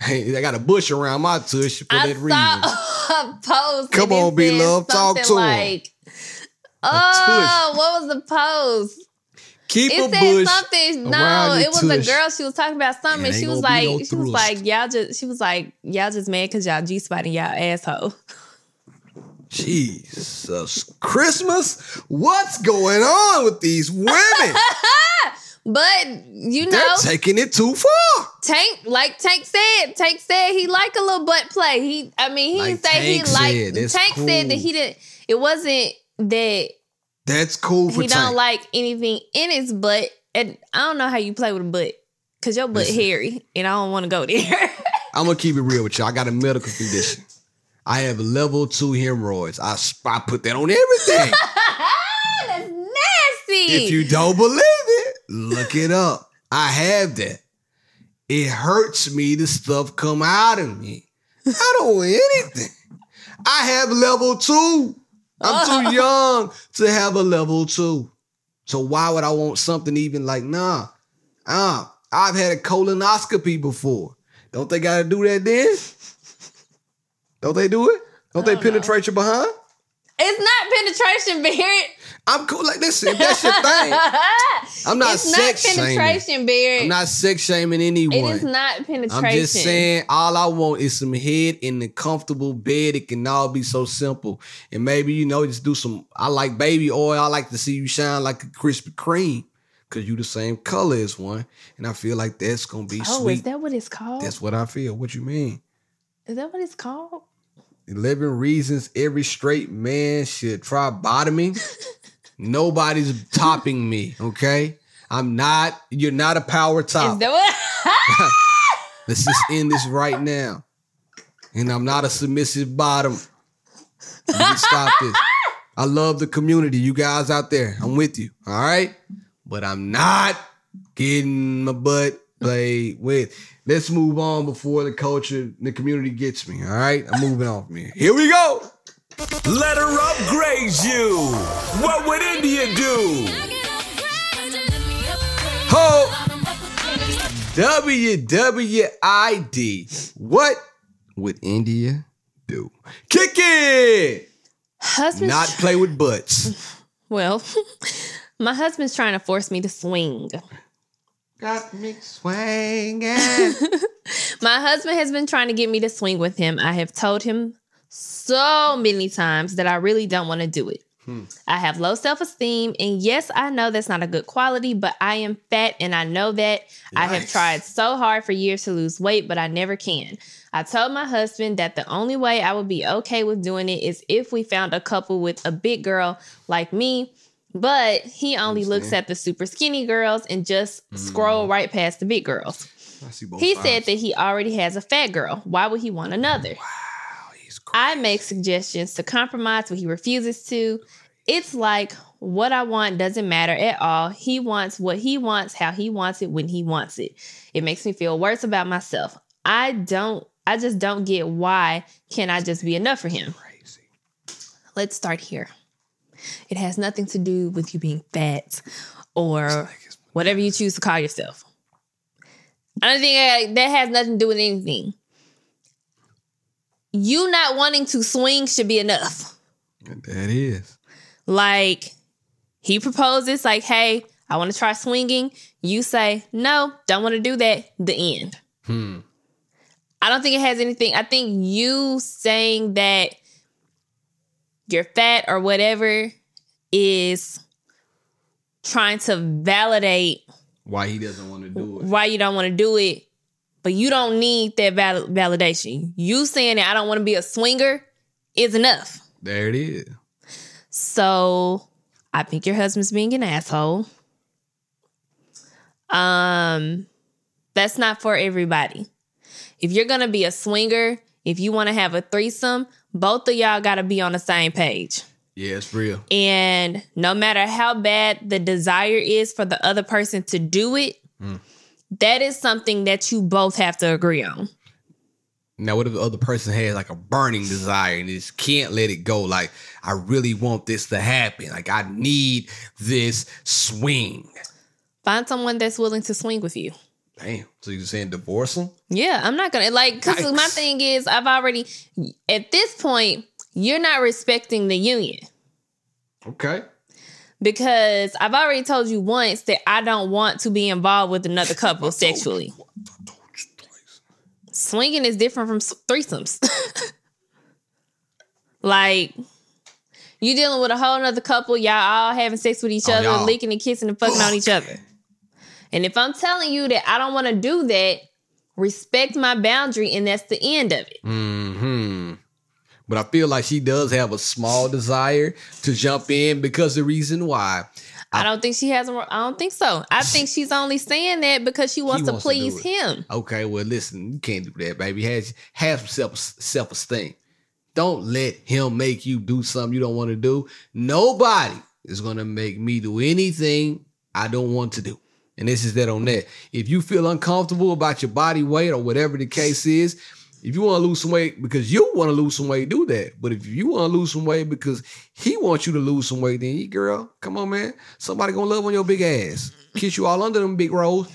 hey, I got a bush around my tush for I that reason. a post. Come on, B Love, talk to like, Oh, what was the post? Keep a It said bush. something. No, it was a girl. She was talking about something. And she was like, no she was like, y'all just, she was like, y'all just mad because y'all G spotting y'all asshole. Jesus Christmas. What's going on with these women? But you know, They're know, taking it too far. Tank, like Tank said, Tank said he liked a little butt play. He, I mean, he Like didn't say Tank he liked. said, that's Tank said that he didn't. It wasn't that That's cool for he don't like anything in his butt. And I don't know how you play with a butt because your butt Listen. hairy, and I don't want to go there. I'm gonna keep it real with you. I got a medical condition. I have level two hemorrhoids. I, I put that on everything. That's nasty. If you don't believe it, look it up. I have that. It hurts me The stuff come out of me. I don't want anything. I have level two. I'm too young to have a level two. So why would I want something even like, nah, uh, I've had a colonoscopy before. Don't they gotta do that then? Don't they do it? Don't they don't know. penetrate your behind? it's not penetration, Barrett. I'm cool. Like, listen, that's your thing, I'm not it's not sex shaming. penetration, Barrett. I'm not sex shaming anyone. it is not penetration. I'm just saying, all I want is some head in the comfortable bed. It can all be so simple. And maybe, you know, just do some. I like baby oil. I like to see you shine like a Krispy Kreme because you the same color as one. And I feel like that's going to be Oh, sweet. is that what it's called? that's what I feel. What you mean? is that what it's called? 11 reasons every straight man should try bottoming. Nobody's topping me, okay? I'm not, you're not a power top. Let's just end this right now. And I'm not a submissive bottom. Stop this. I love the community. You guys out there, I'm with you. All right. But I'm not getting my butt played with. Let's move on before the culture, the community gets me. All right. I'm moving on from here. Here we go. Let her upgrade you. What would India do? Ho! WWID. What would India do? Kick it! Husband. Not play with butts. well, my husband's trying to force me to swing. Got me swinging. My husband has been trying to get me to swing with him. I have told him so many times that I really don't want to do it. Hmm. I have low self esteem, and yes, I know that's not a good quality, but I am fat and I know that. I have tried so hard for years to lose weight, but I never can. I told my husband that the only way I would be okay with doing it is if we found a couple with a big girl like me. But he only looks at the super skinny girls and just scroll mm. right past the big girls. I see both He sides. said that he already has a fat girl. Why would he want another? He's I make suggestions to compromise, but he refuses to. It's like what I want doesn't matter at all. He wants what he wants, how he wants it, when he wants it. It makes me feel worse about myself. I don't, I just don't get why can I just be enough for him? crazy. Let's start here. It has nothing to do with you being fat or whatever you choose to call yourself. I don't think that, that has nothing to do with anything. You not wanting to swing should be enough. That is. Like he proposes, like, "Hey, I want to try swinging." You say, "No, don't want to do that." The end. Hmm. I don't think it has anything. I think you saying that you're fat or whatever is trying to validate Why he doesn't want to do it. why you don't want to do it, but you don't need that val- validation. You saying that I don't want to be a swinger is enough. There it is. So I think your husband's being an asshole. Um, that's not for everybody. If you're gonna be a swinger, if you want to have a threesome, both of y'all gotta be on the same page. Yeah, it's real. And no matter how bad the desire is for the other person to do it, that is something that you both have to agree on. Now, what if the other person has like a burning desire and just can't let it go? Like, I really want this to happen. Like, I need this swing. Find someone that's willing to swing with you. Damn. So you're saying divorce them? Yeah, I'm not gonna like because my thing is I've already at this point you're not respecting the union Okay. Because I've already told you once that I don't want to be involved with another couple sexually. Swinging is different from threesomes. like you dealing with a whole nother couple, y'all all having sex with each Oh, other, y'all. licking and kissing and fucking on each other. And if I'm telling you that I don't want to do that, respect my boundary, and that's the end of it. Hmm. But I feel like she does have a small desire to jump in because the reason why. I don't think she has. A, I don't think so. I think she's only saying that because she wants, wants to to please it. him. Okay, well, listen, you can't do that, baby. Have have some self self esteem. Don't let him make you do something you don't want to do. Nobody is gonna make me do anything I don't want to do. And this is that on that. If you feel uncomfortable about your body weight or whatever the case is, if you want to lose some weight because you want to lose some weight, do that. But if you want to lose some weight because he wants you to lose some weight, then you girl, come on, man. Somebody gonna love on your big ass. Kiss you all under them big rolls.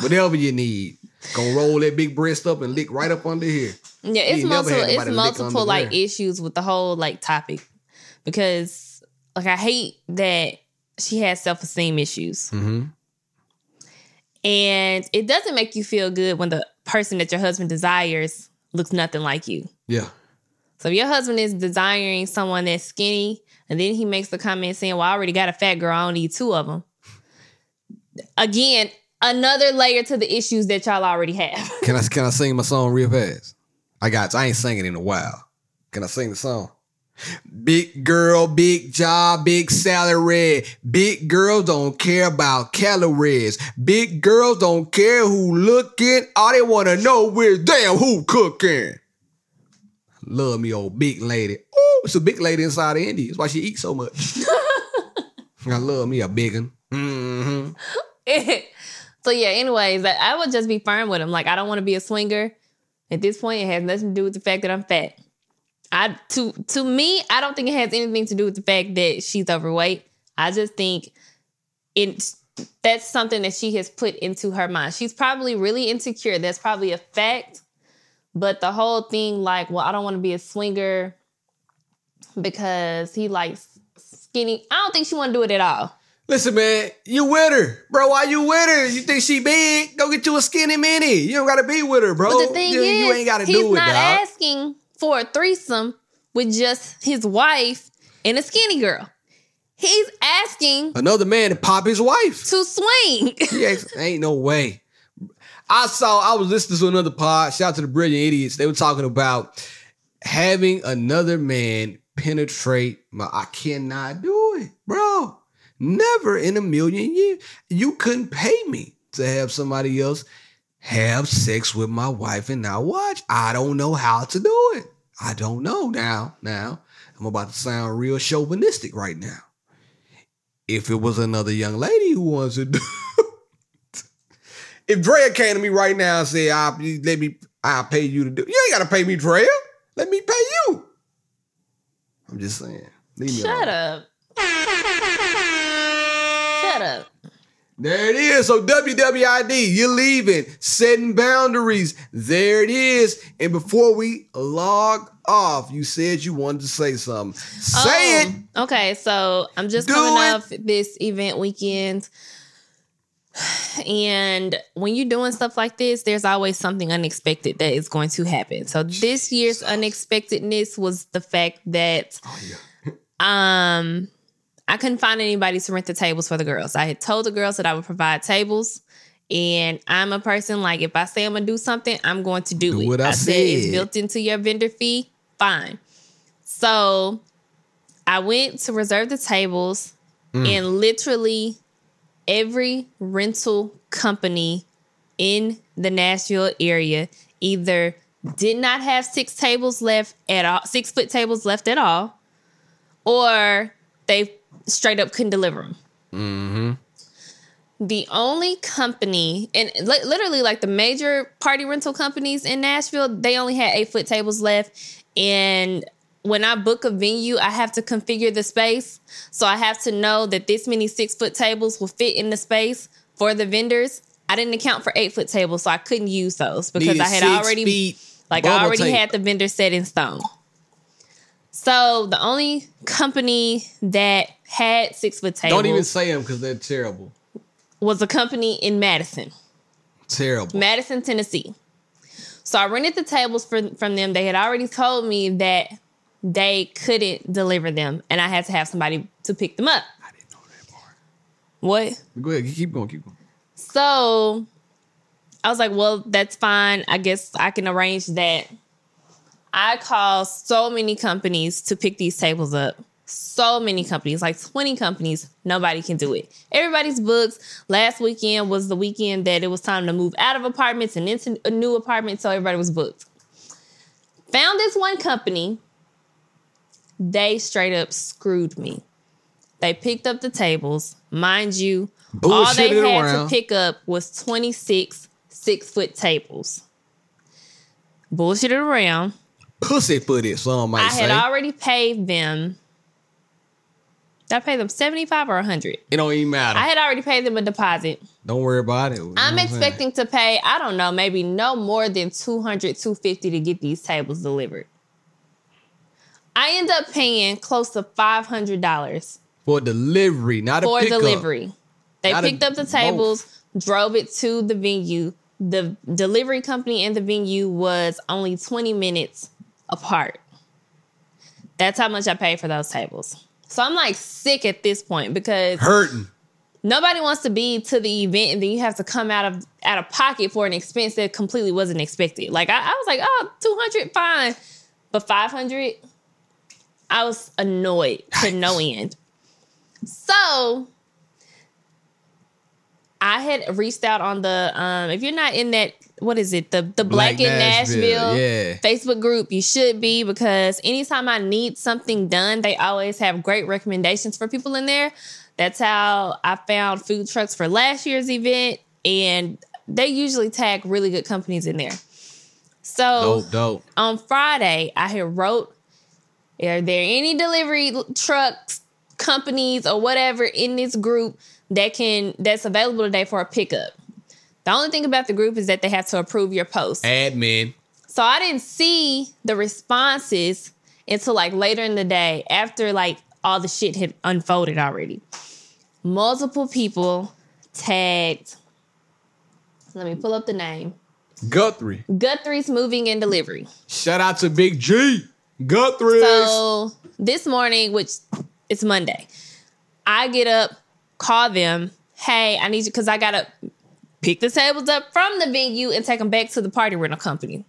Whatever you need. Gonna roll that big breast up and lick right up under here. Yeah, it's multiple. It's multiple like there. issues with the whole like topic because like I hate that she has self esteem issues, Mm-hmm. and it doesn't make you feel good when the person that your husband desires looks nothing like you. Yeah. So if your husband is desiring someone that's skinny, and then he makes the comment saying, "Well, I already got a fat girl. I don't need two of them." Again, another layer to the issues that y'all already have. Can I can I sing my song real fast? I got I ain't singing in a while. Can I sing the song? Big girl, big job, big salary. Big girls don't care about calories. Big girls don't care who looking. All they want to know is damn who cooking. Love me old big lady. Oh, it's a big lady inside of India. That's why she eats so much. I love me a big one. hmm so yeah, anyways, I, I would just be firm with him. Like, I don't want to be a swinger. At this point, it has nothing to do with the fact that I'm fat. I to to me, I don't think it has anything to do with the fact that she's overweight. I just think it's that's something that she has put into her mind. She's probably really insecure. That's probably a fact. But the whole thing, like, well, I don't want to be a swinger because he likes skinny. I don't think she want to do it at all. Listen, man, you with her, bro. Why you with her? You think she big? Go get you a skinny mini. You don't gotta be with her, bro. But the thing you, is, you ain't gotta he's do it, not dog. asking for a threesome with just his wife and a skinny girl. He's asking Another man to pop his wife. to swing. Yeah, ain't no way. I saw. I was listening to another pod. Shout out to the brilliant idiots. They were talking about having another man penetrate my. I cannot do it, bro. Never in a million years. You couldn't pay me to have somebody else have sex with my wife and now watch. I don't know how to do it. I don't know now. Now I'm about to sound real chauvinistic right now. If it was another young lady who wants to do if Drea came to me right now and said, I'll, let me, I'll pay you to do You ain't got to pay me, Drea. Let me pay you. I'm just saying. Leave Shut up. Shut up. There it is. So WWID, you're leaving, setting boundaries. There it is. And before we log off, you said you wanted to say something. Say it. Oh, Okay, so I'm just Do coming it. off this event weekend. And when you're doing stuff like this, there's always something unexpected that is going to happen. So this year's unexpectedness was the fact that Oh, um I couldn't find anybody to rent the tables for the girls. I had told the girls that I would provide tables. And I'm a person like if I say I'm gonna do something, I'm going to do, Do it. what I said it's built into your vendor fee. Fine. So I went to reserve the tables, Mm. and literally every rental company in the Nashville area either did not have six tables left at all, six foot tables left at all, or they straight up couldn't deliver them. The only company, and li- literally like the major party rental companies in Nashville, they only had eight foot tables left. And when I book a venue, I have to configure the space. So I have to know that this many six foot tables will fit in the space for the vendors. I didn't account for eight foot tables, so I couldn't use those because Needed I had already like I already tape. had the vendor set in stone. So the only company that had six foot tables Don't even say them because they're terrible. was a company in Madison, Terrible. Madison, Tennessee. So I rented the tables for, from them. They had already told me that they couldn't deliver them, and I had to have somebody to pick them up. I didn't know that part. What? Go ahead. Keep going. Keep going. So I was like, well, that's fine. I guess I can arrange that. I called so many companies to pick these tables up. So many companies, like 20 companies, nobody can do it. Everybody's booked. Last weekend was the weekend that it was time to move out of apartments and into a new apartment, so everybody was booked. Found this one company. They straight up screwed me. They picked up the tables. Mind you, all they had around. to pick up was 26 six foot tables. Bullshitted around. Pussy footed, some might I say. I had already paid them. Did I pay them 75 or 100? it don't even matter. I had already paid them a deposit. don't worry about it. You I'm saying? expecting to pay, I don't know, maybe no more than 200, 250 to get these tables delivered. I end up paying close to $500 for delivery, not a for pickup. delivery. They Not a- picked up the tables, drove it to the venue. The delivery company and the venue was only 20 minutes apart. That's how much I paid for those tables. So I'm like sick at this point because Hurting. nobody wants to be to the event and then you have to come out of out of pocket for an expense that completely wasn't expected. Like I, I was like, oh, 200, fine. But 500, I was annoyed to no end. So I had reached out on the um if you're not in that what is it the the Black, Black in Nashville, Nashville, yeah. Facebook group you should be because anytime I need something done they always have great recommendations for people in there. That's how I found food trucks for last year's event and they usually tag really good companies in there. So Dope, dope. on Friday, I had wrote Are there any delivery trucks, companies, or whatever in this group that can that's available today for a pickup? The only thing about the group is that they have to approve your post. Admin. So I didn't see the responses until like later in the day after like all the shit had unfolded already. Multiple people tagged. Let me pull up the name. Guthrie. Guthrie's Moving and Delivery. Shout out to Big G. Guthrie. So this morning, which it's Monday, I get up, call them. Hey, I need you because I gotta pick the tables up from the venue and take them back to the party rental company.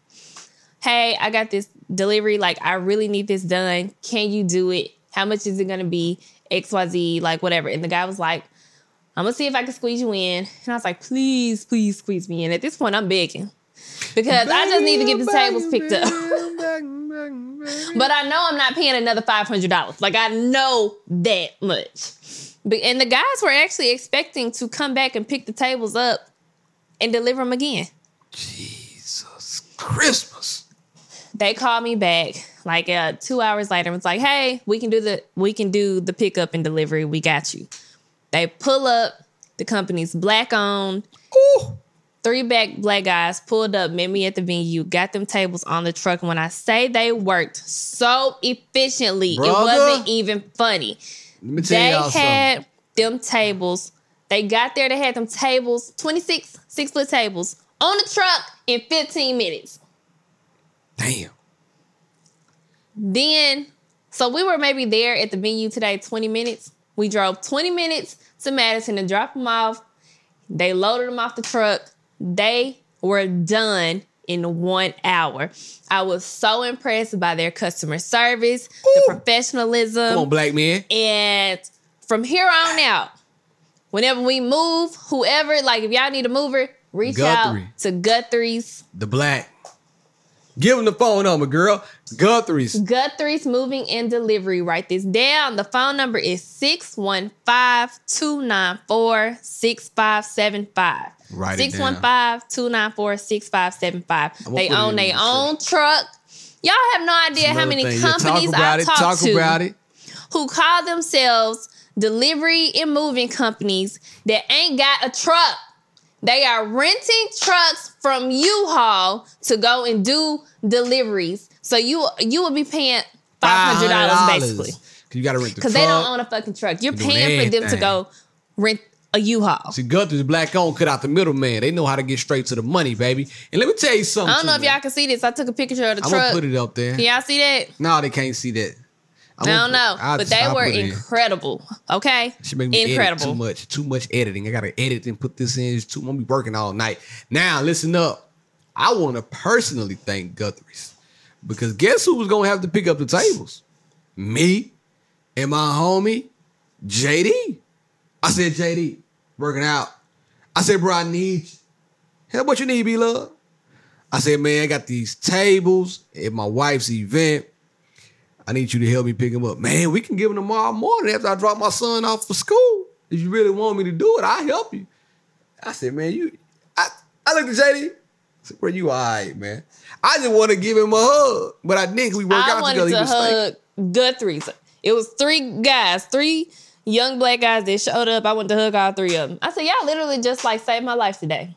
Hey, I got this delivery. Like, I really need this done. Can you do it? How much is it gonna be? XYZ, like whatever. And the guy was like, I'm gonna see if I can squeeze you in. And I was like, please, please squeeze me in. At this point, I'm begging. Because I just need to get the tables picked up. But I know I'm not paying another five hundred dollars. Like I know that much. But and the guys were actually expecting to come back and pick the tables up and deliver them again. Jesus Christmas. They called me back like uh, two hours later and was like, "Hey, we can do the we can do the pickup and delivery. We got you." They pull up. The company's black owned. Ooh. Three back black guys pulled up, met me at the venue, got them tables on the truck. And when I say they worked so efficiently, Brother. it wasn't even funny. Let me tell They y'all had them tables. They got there, they had them tables, 26 six foot tables on the truck in 15 minutes. Damn. Then, so we were maybe there at the venue today 20 minutes. We drove 20 minutes to Madison to drop them off. They loaded them off the truck. They were done in one hour. I was so impressed by their customer service, Ooh. the professionalism. Come on, black man. And from here on out, whenever we move, whoever, like if y'all need a mover, reach Guthrie. out to Guthrie's. The black. Give them the phone number, girl. Guthrie's. Guthrie's Moving and Delivery. Write this down. The phone number is 615 294 6575. Right. 615-294-6575. They own their own truck. Y'all have no idea how many thing. companies yeah, I talk to who call themselves delivery and moving companies that ain't got a truck. They are renting trucks from U-Haul to go and do deliveries. So you you will be paying five hundred dollars basically. Cause you gotta rent because the they don't own a fucking truck. You're paying for them to go rent a U-Haul. See, Guthrie's black on, cut out the middleman. They know how to get straight to the money, baby. And let me tell you something. I don't know if man. y'all can see this. I took a picture of the I'm truck. gonna put it up there. Can y'all see that? No, they can't see that. I'm I don't know, I'll but just- they I'll were it in. incredible. Okay, She make me incredible. too much, too much editing. I gotta edit and put this in. It's too. I'm gonna be working all night. Now, listen up. I want to personally thank Guthrie's because guess who was gonna have to pick up the tables? Me and my homie JD. I said, JD, working out. I said, bro, I need you. Hell, what you need, B Love? I said, man, I got these tables at my wife's event. I need you to help me pick them up. Man, we can give them tomorrow morning after I drop my son off for school. If you really want me to do it, I'll help you. I said, man, you I, I looked at JD. I said, bro, you all right, man. I just want to give him a hug. But I didn't we work I out wanted together. He to was thinking. hug Guthrie's. It was three guys, three young black guys that showed up. I went to hug all three of them. I said, y'all literally just like saved my life today.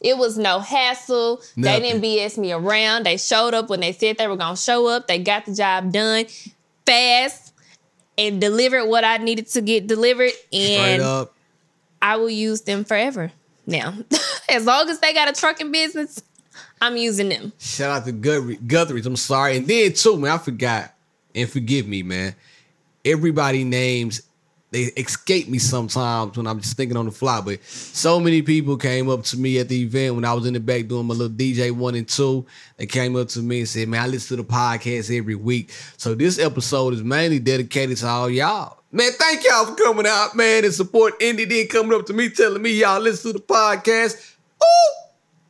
It was no hassle. Nothing. They didn't BS me around. They showed up when they said they were gonna show up. They got the job done fast and delivered what I needed to get delivered. And up. I will use them forever now. as long as they got a trucking business, I'm using them. Shout out to Guthrie, Guthrie's. I'm sorry. And then too, man, I forgot. And forgive me, man. Everybody names they escape me sometimes when I'm just thinking on the fly. But so many people came up to me at the event when I was in the back doing my little DJ one and two. They came up to me and said, "Man, I listen to the podcast every week." So this episode is mainly dedicated to all y'all. Man, thank y'all for coming out, man, and support Indy. Then coming up to me telling me y'all listen to the podcast. Ooh,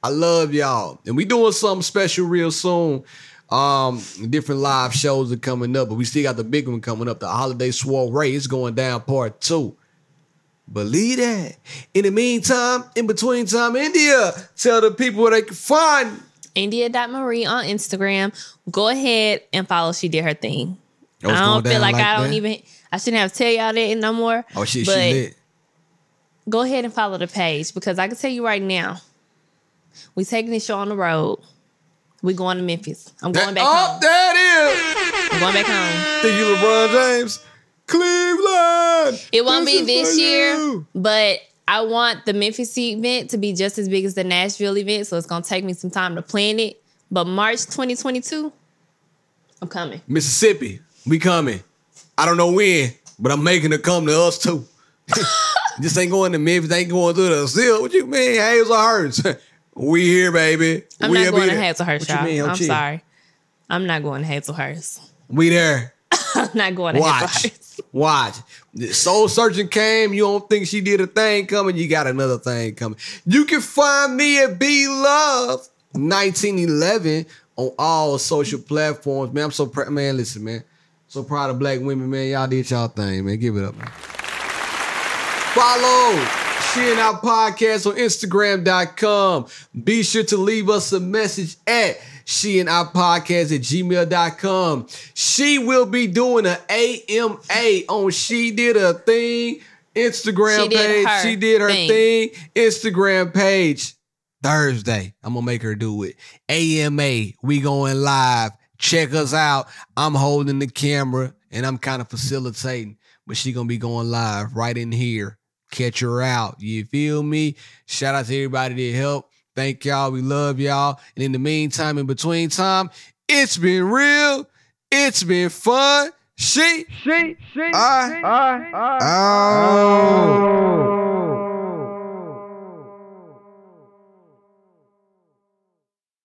I love y'all. And we doing something special real soon. Um, different live shows are coming up, but we still got the big one coming up, the holiday soiree. It's going down part two. Believe that. In the meantime, in between time, India, tell the people where they can find. India.Marie on Instagram. Go ahead and follow She Did Her Thing. It I don't feel down like, I don't that? even. I shouldn't have to tell y'all that no more. Oh shit, but she lit. go ahead and follow the page because I can tell you right now, we taking this show on the road. We going to Memphis. I'm going back oh, home. that I'm going back home. is. Think you LeBron James? Cleveland. It won't this be this year, you. but I want the Memphis event to be just as big as the Nashville event. So it's gonna take me some time to plan it. But March 2022, I'm coming. Mississippi, we coming. I don't know when, but I'm making it come to us too. this ain't going to Memphis, ain't going to the Seal. What you mean, Hazlehurst? we here, baby. I'm We'll not going to there. Hazlehurst, What you y'all. mean, I'm sorry. I'm not going to Hazlehurst. We there. I'm not going to Watch. Hazlehurst. Watch. The Soul Searching came. You don't think she did a thing coming. You got another thing coming. You can find me at B Love 1911 on all social platforms. Man, I'm so proud. Man, listen, man. So proud of black women, man. Y'all did y'all thing, man. Give it up, man. Follow She and Our Podcast on Instagram.com. Be sure to leave us a message at She and Our Podcast at gmail.com. She will be doing an AMA on She Did a Thing Instagram She page. her she did her thing. thing Instagram page. Thursday, I'm gonna make her do it. AMA, we going live. Check us out. I'm holding the camera and I'm kind of facilitating, but she gonna be going live right in here. Catch her out. You feel me? Shout out to everybody that helped. Thank y'all. We love y'all. And in the meantime, in between time, it's been real. It's been fun. She, she, she, I, I, I, oh. oh.